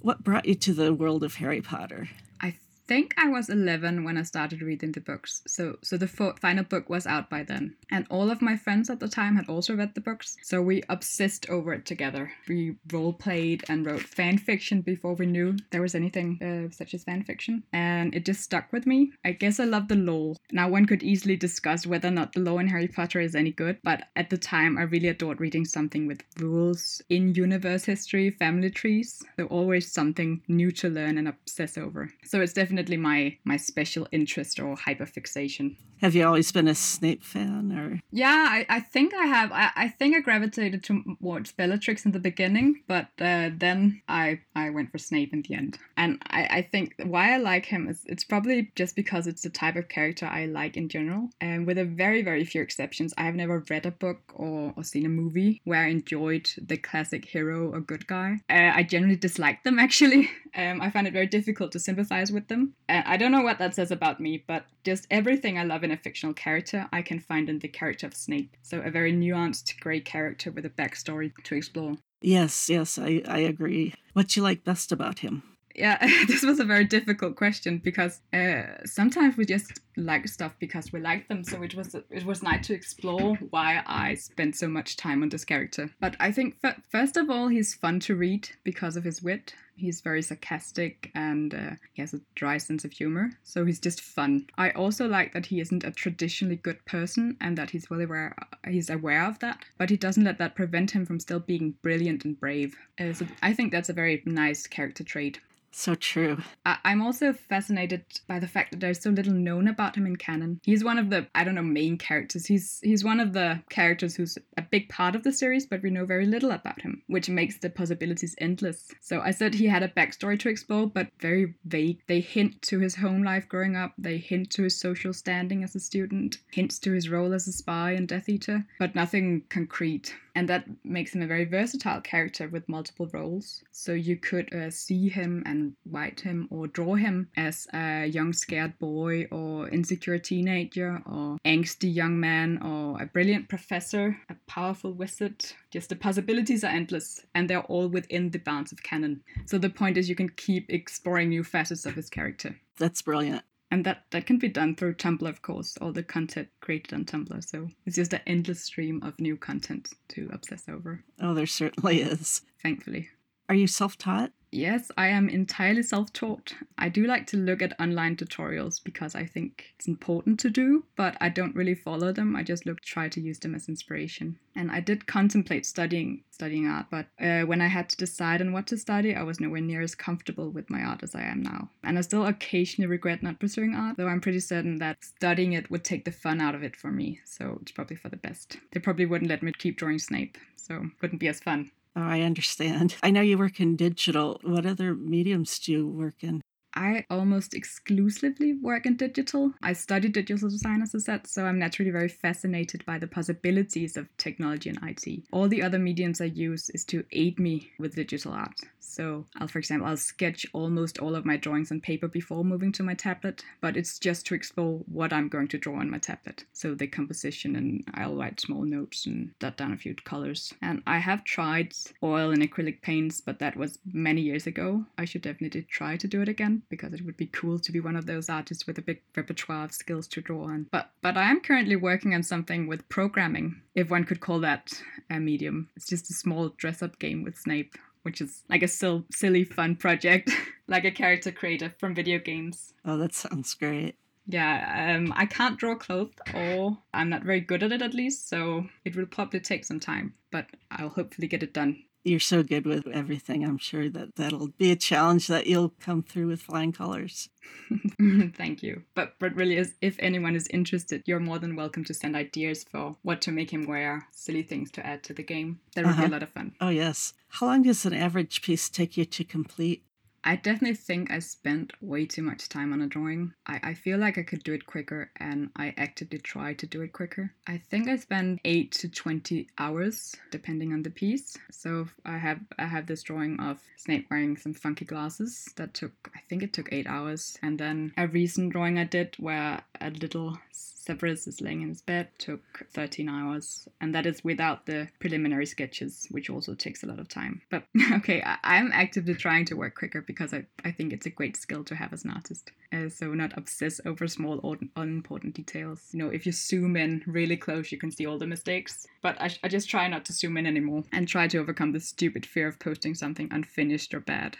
What brought you to the world of Harry Potter? I think I was 11 when I started reading the books, so so the fo- final book was out by then, and all of my friends at the time had also read the books, so we obsessed over it together. We role played and wrote fan fiction before we knew there was anything uh, such as fan fiction, and it just stuck with me. I guess I love the lore. Now one could easily discuss whether or not the lore in Harry Potter is any good, but at the time I really adored reading something with rules, in-universe history, family trees. So always something new to learn and obsess over. So it's definitely my my special interest or hyperfixation. Have you always been a Snape fan, or Yeah, I, I think I have. I, I think I gravitated towards Bellatrix in the beginning, but uh, then I I went for Snape in the end. And I, I think why I like him is it's probably just because it's the type of character I like in general. And with a very very few exceptions, I have never read a book or, or seen a movie where I enjoyed the classic hero or good guy. Uh, I generally dislike them *laughs* actually. Um, I find it very difficult to sympathize with them. Uh, I don't know what that says about me, but just everything I love in a fictional character, I can find in the character of Snape. So a very nuanced, grey character with a backstory to explore. yes, yes, I I agree. What you like best about him? Yeah, *laughs* this was a very difficult question because uh, sometimes we just like stuff because we like them. So it was it was nice to explore why I spent so much time on this character. But I think f- first of all, he's fun to read because of his wit. He's very sarcastic and uh, he has a dry sense of humor. So he's just fun. I also like that he isn't a traditionally good person and that he's well aware he's aware of that. But he doesn't let that prevent him from still being brilliant and brave. Uh, so I think that's a very nice character trait. So true. I- I'm also fascinated by the fact that there's so little known about him in canon. He's one of the I don't know main characters. He's he's one of the characters who's a big part of the series, but we know very little about him, which makes the possibilities endless. So I said he had a backstory to explore, but very vague. They hint to his home life growing up. They hint to his social standing as a student. Hints to his role as a spy and Death Eater, but nothing concrete. And that makes him a very versatile character with multiple roles. So you could uh, see him and write him or draw him as a young scared boy or insecure teenager or angsty young man or a brilliant professor, a powerful wizard. Just the possibilities are endless and they're all within the bounds of canon. So the point is you can keep exploring new facets of his character. That's brilliant. And that, that can be done through Tumblr, of course, all the content created on Tumblr. So it's just an endless stream of new content to obsess over, Oh, there certainly is. thankfully. Are you self taught? Yes, I am entirely self taught. I do like to look at online tutorials because I think it's important to do, but I don't really follow them. I just look try to use them as inspiration. And I did contemplate studying studying art, but uh, when I had to decide on what to study, I was nowhere near as comfortable with my art as I am now. And I still occasionally regret not pursuing art, though I'm pretty certain that studying it would take the fun out of it for me. So it's probably for the best. They probably wouldn't let me keep drawing Snape, so it wouldn't be as fun. Oh, I understand. I know you work in digital. What other mediums do you work in? I almost exclusively work in digital. I studied digital design, as I said, so I'm naturally very fascinated by the possibilities of technology and IT. All the other mediums I use is to aid me with digital art. So, I'll, for example, I'll sketch almost all of my drawings on paper before moving to my tablet, but it's just to explore what I'm going to draw on my tablet. So, the composition, and I'll write small notes and dot down a few colors. And I have tried oil and acrylic paints, but that was many years ago. I should definitely try to do it again because it would be cool to be one of those artists with a big repertoire of skills to draw on. But but I am currently working on something with programming, if one could call that a medium. It's just a small dress-up game with Snape, which is like a still silly fun project, *laughs* like a character creator from video games. Oh, that sounds great. Yeah, um, I can't draw clothes, or I'm not very good at it at least, so it will probably take some time, but I'll hopefully get it done. You're so good with everything. I'm sure that that'll be a challenge that you'll come through with flying colors. *laughs* Thank you. But but really, is if anyone is interested, you're more than welcome to send ideas for what to make him wear, silly things to add to the game. That would be Uh-huh. a lot of fun. Oh, yes. How long does an average piece take you to complete? I definitely think I spent way too much time on a drawing. I, I feel like I could do it quicker and I actively try to do it quicker. I think I spend 8 to 20 hours depending on the piece. So I have I have this drawing of Snape wearing some funky glasses that took I think it took 8 hours and then a recent drawing I did where a little Severus is laying in his bed took 13 hours, and that is without the preliminary sketches, which also takes a lot of time. But *laughs* okay, I, I'm actively trying to work quicker because I, I think it's a great skill to have as an artist. Uh, so not obsess over small, or unimportant details. You know, if you zoom in really close, you can see all the mistakes. But I, I just try not to zoom in anymore and try to overcome the stupid fear of posting something unfinished or bad.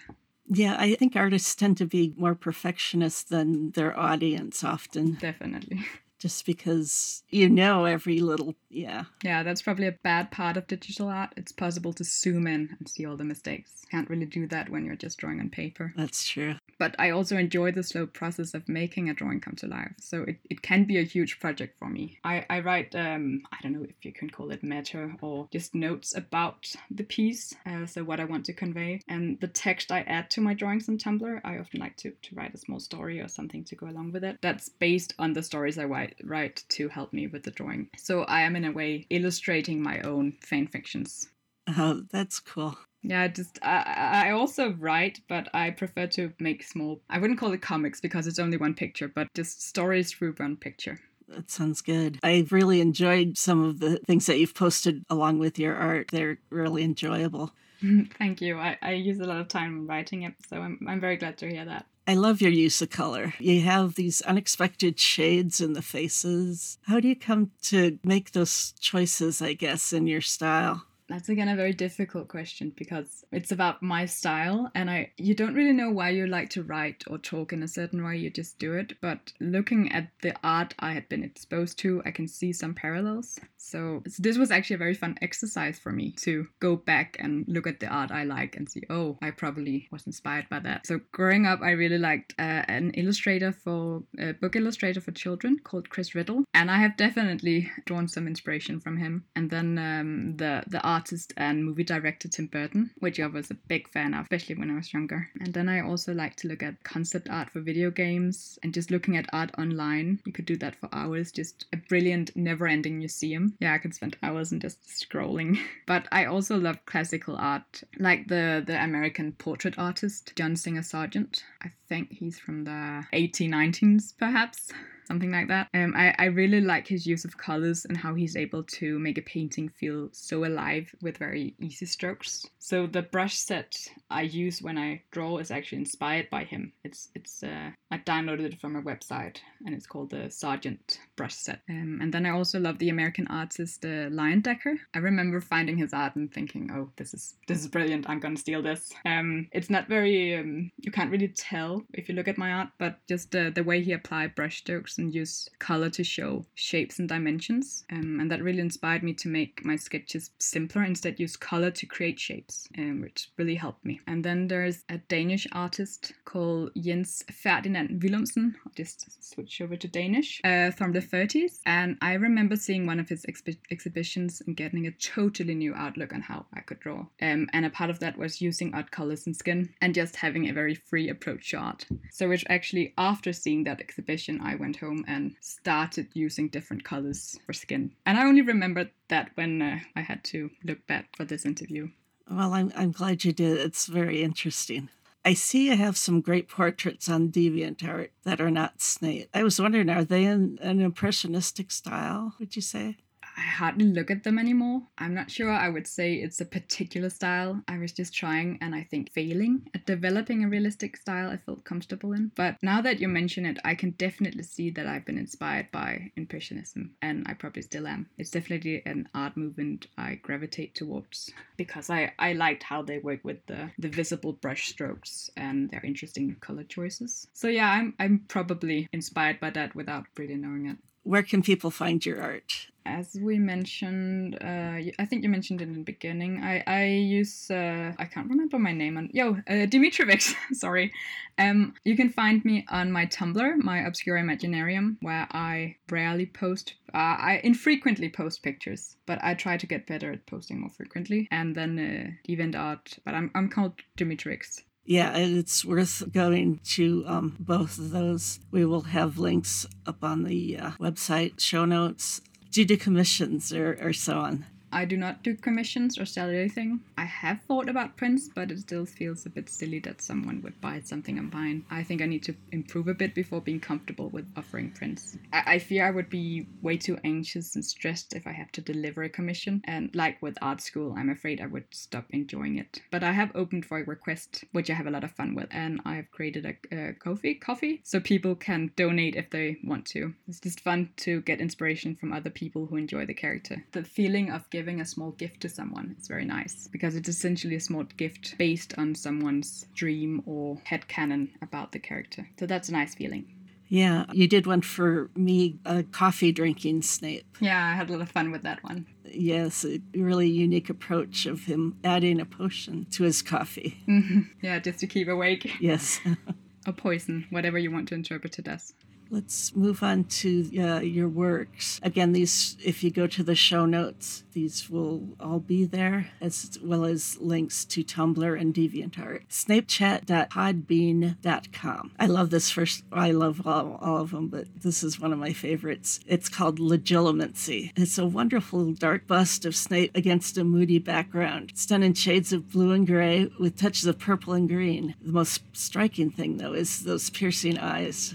Yeah, I think artists tend to be more perfectionist than their audience often, Definitely. *laughs* just because you know every little, yeah. Yeah, that's probably a bad part of digital art. It's possible to zoom in and see all the mistakes. Can't really do that when you're just drawing on paper. That's true. But I also enjoy the slow process of making a drawing come to life. So it, it can be a huge project for me. I, I write, um, I don't know if you can call it meta or just notes about the piece. Uh, so what I want to convey. And the text I add to my drawings on Tumblr, I often like to, to write a small story or something to go along with it. That's based on the stories I write, write to help me with the drawing. So I am in a way illustrating my own fan fictions. Oh, that's cool. Yeah, I just I, I also write, but I prefer to make small. I wouldn't call it comics because it's only one picture, but just stories through one picture. That sounds good. I've really enjoyed some of the things that you've posted along with your art. They're really enjoyable. *laughs* Thank you. I, I use a lot of time writing it, so I'm I'm very glad to hear that. I love your use of color. You have these unexpected shades in the faces. How do you come to make those choices, I guess, in your style? That's again a very difficult question because it's about my style and I you don't really know why you like to write or talk in a certain way, you just do it. But looking at the art I had been exposed to, I can see some parallels. So, so this was actually a very fun exercise for me to go back and look at the art I like and see, oh, I probably was inspired by that. So growing up, I really liked uh, an illustrator for a book illustrator for children called Chris Riddell, and I have definitely drawn some inspiration from him. And then um, the the art artist and movie director Tim Burton, which I was a big fan of, especially when I was younger. And then I also like to look at concept art for video games and just looking at art online. You could do that for hours, just a brilliant, never ending museum. Yeah, I could spend hours and just scrolling. *laughs* but I also love classical art, like the, the American portrait artist John Singer Sargent. I think he's from the 1819s, perhaps *laughs* something like that. Um, I, I really like his use of colors and how he's able to make a painting feel so alive with very easy strokes. So the brush set I use when I draw is actually inspired by him. It's it's uh, I downloaded it from a website and it's called the Sargent brush set. Um, and then I also love the American artist uh, Decker. I remember finding his art and thinking, oh, this is this is brilliant. I'm gonna steal this. Um, it's not very um, you can't really tell if you look at my art, but just uh, the way he applied brush strokes and use color to show shapes and dimensions. Um, and that really inspired me to make my sketches simpler. Instead, use color to create shapes, um, which really helped me. And then there's a Danish artist called Jens Ferdinand Willumsen. I'll just switch over to Danish uh, from the 30s. And I remember seeing one of his exhibitions and getting a totally new outlook on how I could draw. Um, and a part of that was using odd colors and skin and just having a very free approach to art. So, which actually, after seeing that exhibition, I went home and started using different colors for skin. And I only remembered that when uh, I had to look back for this interview. Well, I'm, I'm glad you did. It's very interesting. I see you have some great portraits on DeviantArt that are not Snape. I was wondering, are they in an impressionistic style, would you say? I hardly look at them anymore. I'm not sure I would say it's a particular style. I was just trying and I think failing at uh, developing a realistic style I felt comfortable in. But now that you mention it, I can definitely see that I've been inspired by Impressionism, and I probably still am. It's definitely an art movement I gravitate towards because I, I liked how they work with the, the visible brush strokes and their interesting color choices. So yeah, I'm I'm probably inspired by that without really knowing it where can people find your art? As we mentioned, uh, I think you mentioned in the beginning. I I use uh, I can't remember my name on yo uh, Dimitrivix. *laughs* sorry. Um, you can find me on my Tumblr, my Obscure Imaginarium, where I rarely post. Uh, I infrequently post pictures, but I try to get better at posting more frequently. And then uh, DeviantArt, but I'm I'm called Dimitrix yeah, it's worth going to um, both of those. We will have links up on the uh, website, show notes. You do commissions or, or so on? I do not do commissions or sell anything. I have thought about prints, but it still feels a bit silly that someone would buy something I'm buying. I think I need to improve a bit before being comfortable with offering prints. I, I fear I would be way too anxious and stressed if I have to deliver a commission. And like with art school, I'm afraid I would stop enjoying it. But I have opened for a request, which I have a lot of fun with, and I have created a, a Ko-fi Ko-fi so people can donate if they want to. It's just fun to get inspiration from other people who enjoy the character. The feeling of giving giving a small gift to someone. It's very nice because it's essentially a small gift based on someone's dream or head canon about the character. So that's a nice feeling. Yeah, you did one for me, a coffee drinking Snape. Yeah, I had a lot of fun with that one. Yes, a really unique approach of him adding a potion to his coffee. Mm-hmm. Yeah, just to keep awake. Yes. *laughs* a poison, whatever you want to interpret it as. Let's move on to uh, your works. Again, these, if you go to the show notes, these will all be there, as well as links to Tumblr and DeviantArt. Snapechat.podbean.com. I love this first, I love all, all of them, but this is one of my favorites. It's called Legilimency. It's a wonderful dark bust of Snape against a moody background. It's done in shades of blue and gray with touches of purple and green. The most striking thing, though, is those piercing eyes.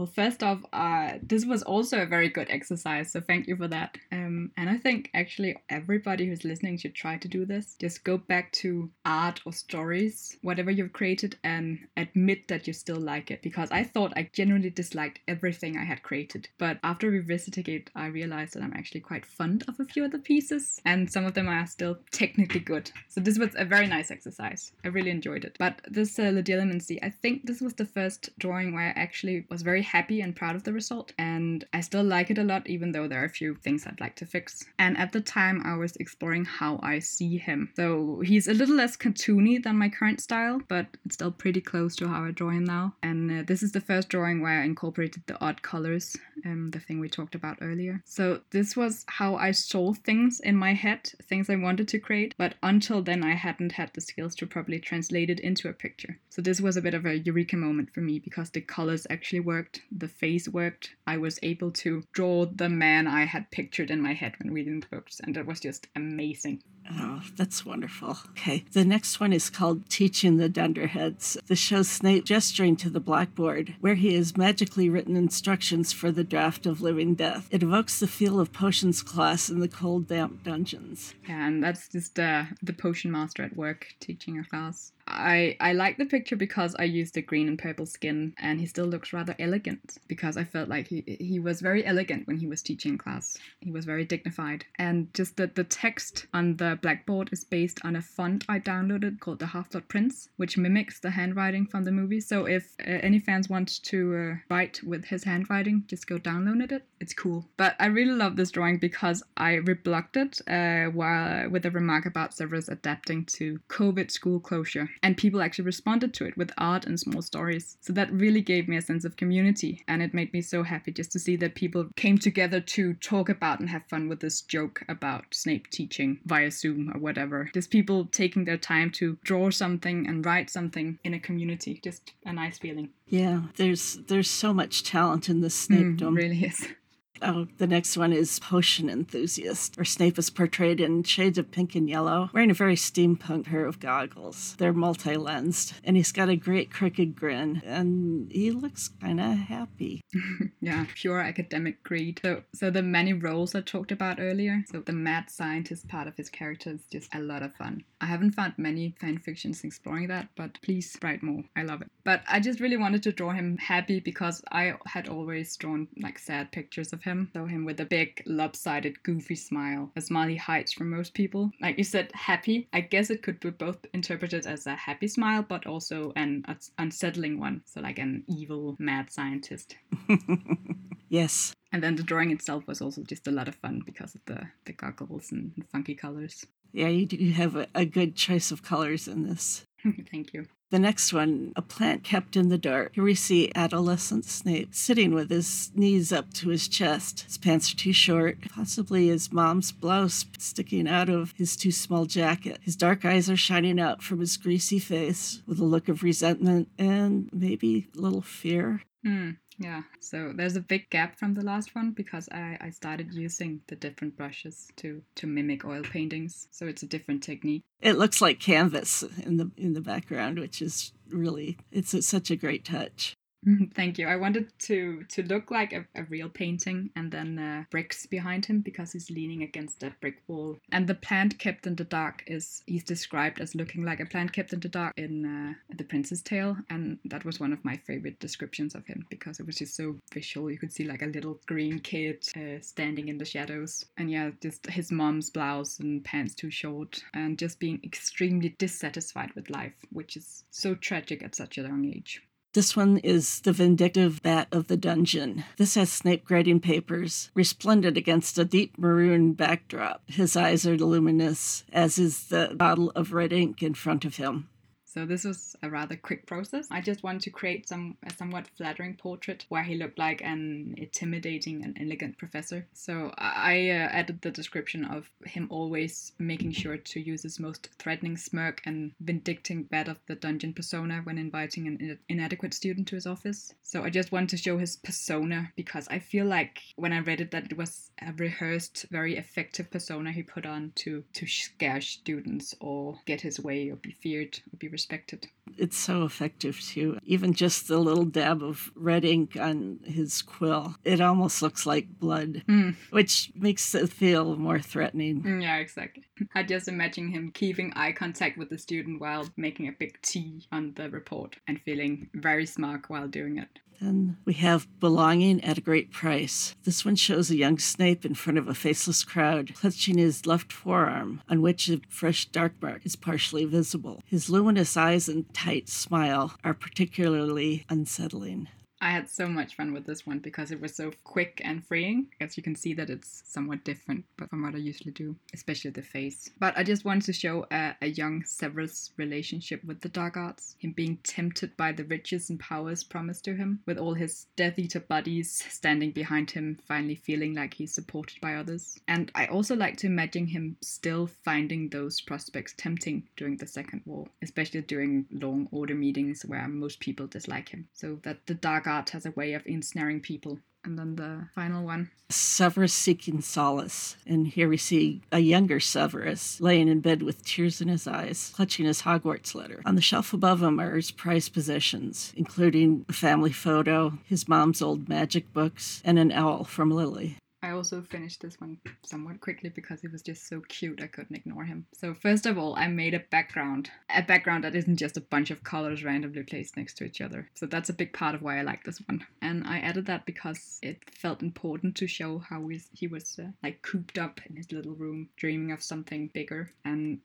Well, first off, uh, this was also a very good exercise, so thank you for that. Um, and I think actually everybody who's listening should try to do this. Just go back to art or stories, whatever you've created, and admit that you still like it. Because I thought I genuinely disliked everything I had created, but after revisiting it, I realized that I'm actually quite fond of a few of the pieces, and some of them are still technically good. So this was a very nice exercise. I really enjoyed it. But this uh, legilimency, I think this was the first drawing where I actually was very happy and proud of the result, and I still like it a lot, even though there are a few things I'd like to fix. And at the time, I was exploring how I see him. So he's a little less cartoony than my current style, but it's still pretty close to how I draw him now. And uh, this is the first drawing where I incorporated the odd colors, um, the thing we talked about earlier. So this was how I saw things in my head, things I wanted to create, but until then, I hadn't had the skills to properly translate it into a picture. So this was a bit of a eureka moment for me because the colors actually worked, the face worked. I was able to draw the man I had pictured in my head when reading the books, and it was just amazing. Oh, that's wonderful. Okay, the next one is called Teaching the Dunderheads. This shows Snape gesturing to the blackboard, where he has magically written instructions for the Draught of Living Death. It evokes the feel of Potions class in the cold, damp dungeons. Yeah, and that's just uh, the potion master at work teaching a class. I, I like the picture because I used the green and purple skin and he still looks rather elegant because I felt like he, he was very elegant when he was teaching class. He was very dignified. And just that the text on the blackboard is based on a font I downloaded called the Half-Blood Prince, which mimics the handwriting from the movie. So if uh, any fans want to uh, write with his handwriting, just go download it. It's cool. But I really love this drawing because I reblogged it uh, while with a remark about Severus adapting to COVID school closure and people actually responded to it with art and small stories. So that really gave me a sense of community, and it made me so happy just to see that people came together to talk about and have fun with this joke about Snape teaching via Zoom or whatever. Just people taking their time to draw something and write something in a community. Just a nice feeling. Yeah, there's there's so much talent in this Snape Mm, dome. really is. *laughs* Oh, the next one is Potion Enthusiast, where Snape is portrayed in shades of pink and yellow, wearing a very steampunk pair of goggles. They're multi lensed, and he's got a great crooked grin, and he looks kind of happy. *laughs* yeah, pure academic greed. So, so the many roles I talked about earlier. So the mad scientist part of his character is just a lot of fun. I haven't found many fan fictions exploring that, but please write more. I love it. But I just really wanted to draw him happy because I had always drawn like sad pictures of him. So him with a big, lopsided, goofy smile, a smile he hides from most people. Like you said, happy. I guess it could be both interpreted as a happy smile, but also an unsettling one. So like an evil, mad scientist. *laughs* Yes, And then the drawing itself was also just a lot of fun because of the, the goggles and funky colors. Yeah, you do have a, a good choice of colors in this. *laughs* Thank you. The next one, a plant kept in the dark. Here we see adolescent Snape sitting with his knees up to his chest. His pants are too short, possibly his mom's blouse sticking out of his too small jacket. His dark eyes are shining out from his greasy face with a look of resentment and maybe a little fear. Hmm. Yeah, so there's a big gap from the last one because I, I started using the different brushes to, to mimic oil paintings. So it's a different technique. It looks like canvas in the in the background, which is really it's a, such a great touch. *laughs* Thank you. I wanted to to look like a, a real painting and then uh, bricks behind him because he's leaning against a brick wall. And the plant kept in the dark is he's described as looking like a plant kept in the dark in uh, The Prince's Tale, and that was one of my favorite descriptions of him because it was just so visual. You could see like a little green kid uh, standing in the shadows, and yeah, just his mom's blouse and pants too short, and just being extremely dissatisfied with life, which is so tragic at such a young age. This one is the vindictive bat of the dungeon. This has Snape grading papers, resplendent against a deep maroon backdrop. His eyes are luminous, as is the bottle of red ink in front of him. So this was a rather quick process. I just wanted to create some a somewhat flattering portrait where he looked like an intimidating and elegant professor. So I uh, added the description of him always making sure to use his most threatening smirk and vindicting bat of the dungeon persona when inviting an in- inadequate student to his office. So I just wanted to show his persona because I feel like when I read it that it was a rehearsed, very effective persona he put on to to scare students or get his way or be feared or be respected. It's so effective too. Even just the little dab of red ink on his quill, it almost looks like blood, Hmm. which makes it feel more threatening. Mm, Yeah, exactly. I just imagine him keeping eye contact with the student while making a big T on the report and feeling very smart while doing it. Then we have Belonging at a Great Price. This one shows a young Snape in front of a faceless crowd, clutching his left forearm, on which a fresh dark mark is partially visible. His luminous eyes and tight smile are particularly unsettling. I had so much fun with this one because it was so quick and freeing. As you can see that it's somewhat different from what I usually do, especially the face. But I just wanted to show a, a young Severus relationship with the dark arts, him being tempted by the riches and powers promised to him, with all his Death Eater buddies standing behind him, finally feeling like he's supported by others. And I also like to imagine him still finding those prospects tempting during the Second War, especially during long order meetings where most people dislike him. So that the dark art has a way of ensnaring people. And then the final one. Severus seeking solace. And here we see a younger Severus laying in bed with tears in his eyes, clutching his Hogwarts letter. On the shelf above him are his prized possessions, including a family photo, his mom's old magic books, and an owl from Lily. I also finished this one somewhat quickly because he was just so cute I couldn't ignore him. So first of all, I made a background. A background that isn't just a bunch of colors randomly placed next to each other. So that's a big part of why I like this one. And I added that because it felt important to show how he was uh, like cooped up in his little room, dreaming of something bigger, and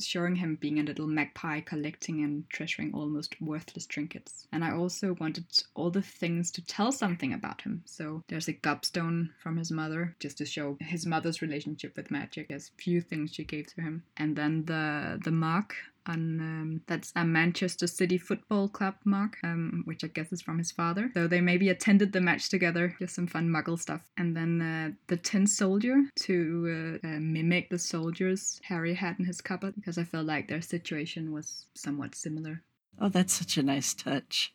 showing him being a little magpie collecting and treasuring almost worthless trinkets. And I also wanted all the things to tell something about him. So there's a gobstone from his mother, just to show his mother's relationship with magic as few things she gave to him. And then the the mark on um, that's a Manchester City Football Club mark, um, which I guess is from his father. So they maybe attended the match together, just some fun Muggle stuff. And then uh, the Tin Soldier to uh, uh, mimic the soldiers Harry had in his cupboard, because I felt like their situation was somewhat similar. Oh, that's such a nice touch.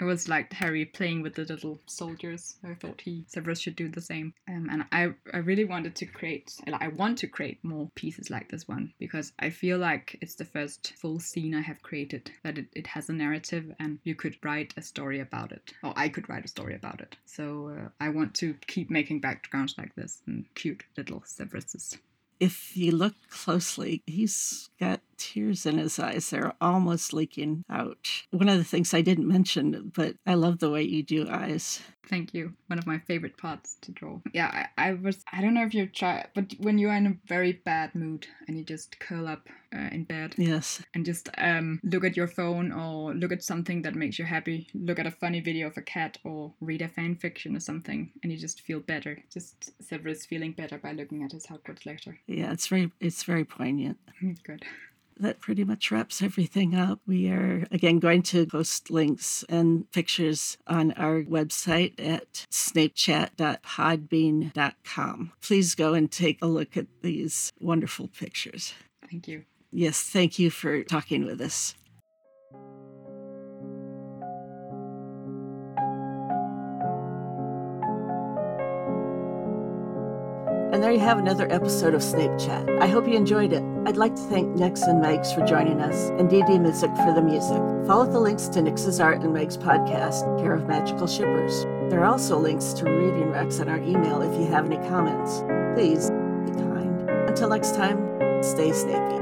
It was like Harry playing with the little soldiers. I thought he Severus should do the same. Um, and I, I really wanted to create, and I want to create more pieces like this one because I feel like it's the first full scene I have created that it, it has a narrative and you could write a story about it, or I could write a story about it. So uh, I want to keep making backgrounds like this and cute little Severuses if you look closely, he's got tears in his eyes. They're almost leaking out. One of the things I didn't mention, but I love the way you do eyes. Thank you. One of my favorite parts to draw. Yeah, I, I was, I don't know if you've tried, but when you're in a very bad mood and you just curl up uh, in bed. Yes. And just um, look at your phone or look at something that makes you happy. Look at a funny video of a cat or read a fan fiction or something and you just feel better. Just Severus feeling better by looking at his Hogwarts letter. Yeah, it's very, it's very poignant. Good that pretty much wraps everything up. We are again going to post links and pictures on our website at snapechat.podbean.com. Please go and take a look at these wonderful pictures. Thank you. Yes, thank you for talking with us. There you have another episode of Snape Chat. I hope you enjoyed it. I'd like to thank Nix and Megs for joining us, and DD Music for the music. Follow the links to Nix's art and Meg's podcast, Care of Magical Shippers. There are also links to reading recs on our email if you have any comments. Please be kind. Until next time, stay snapey.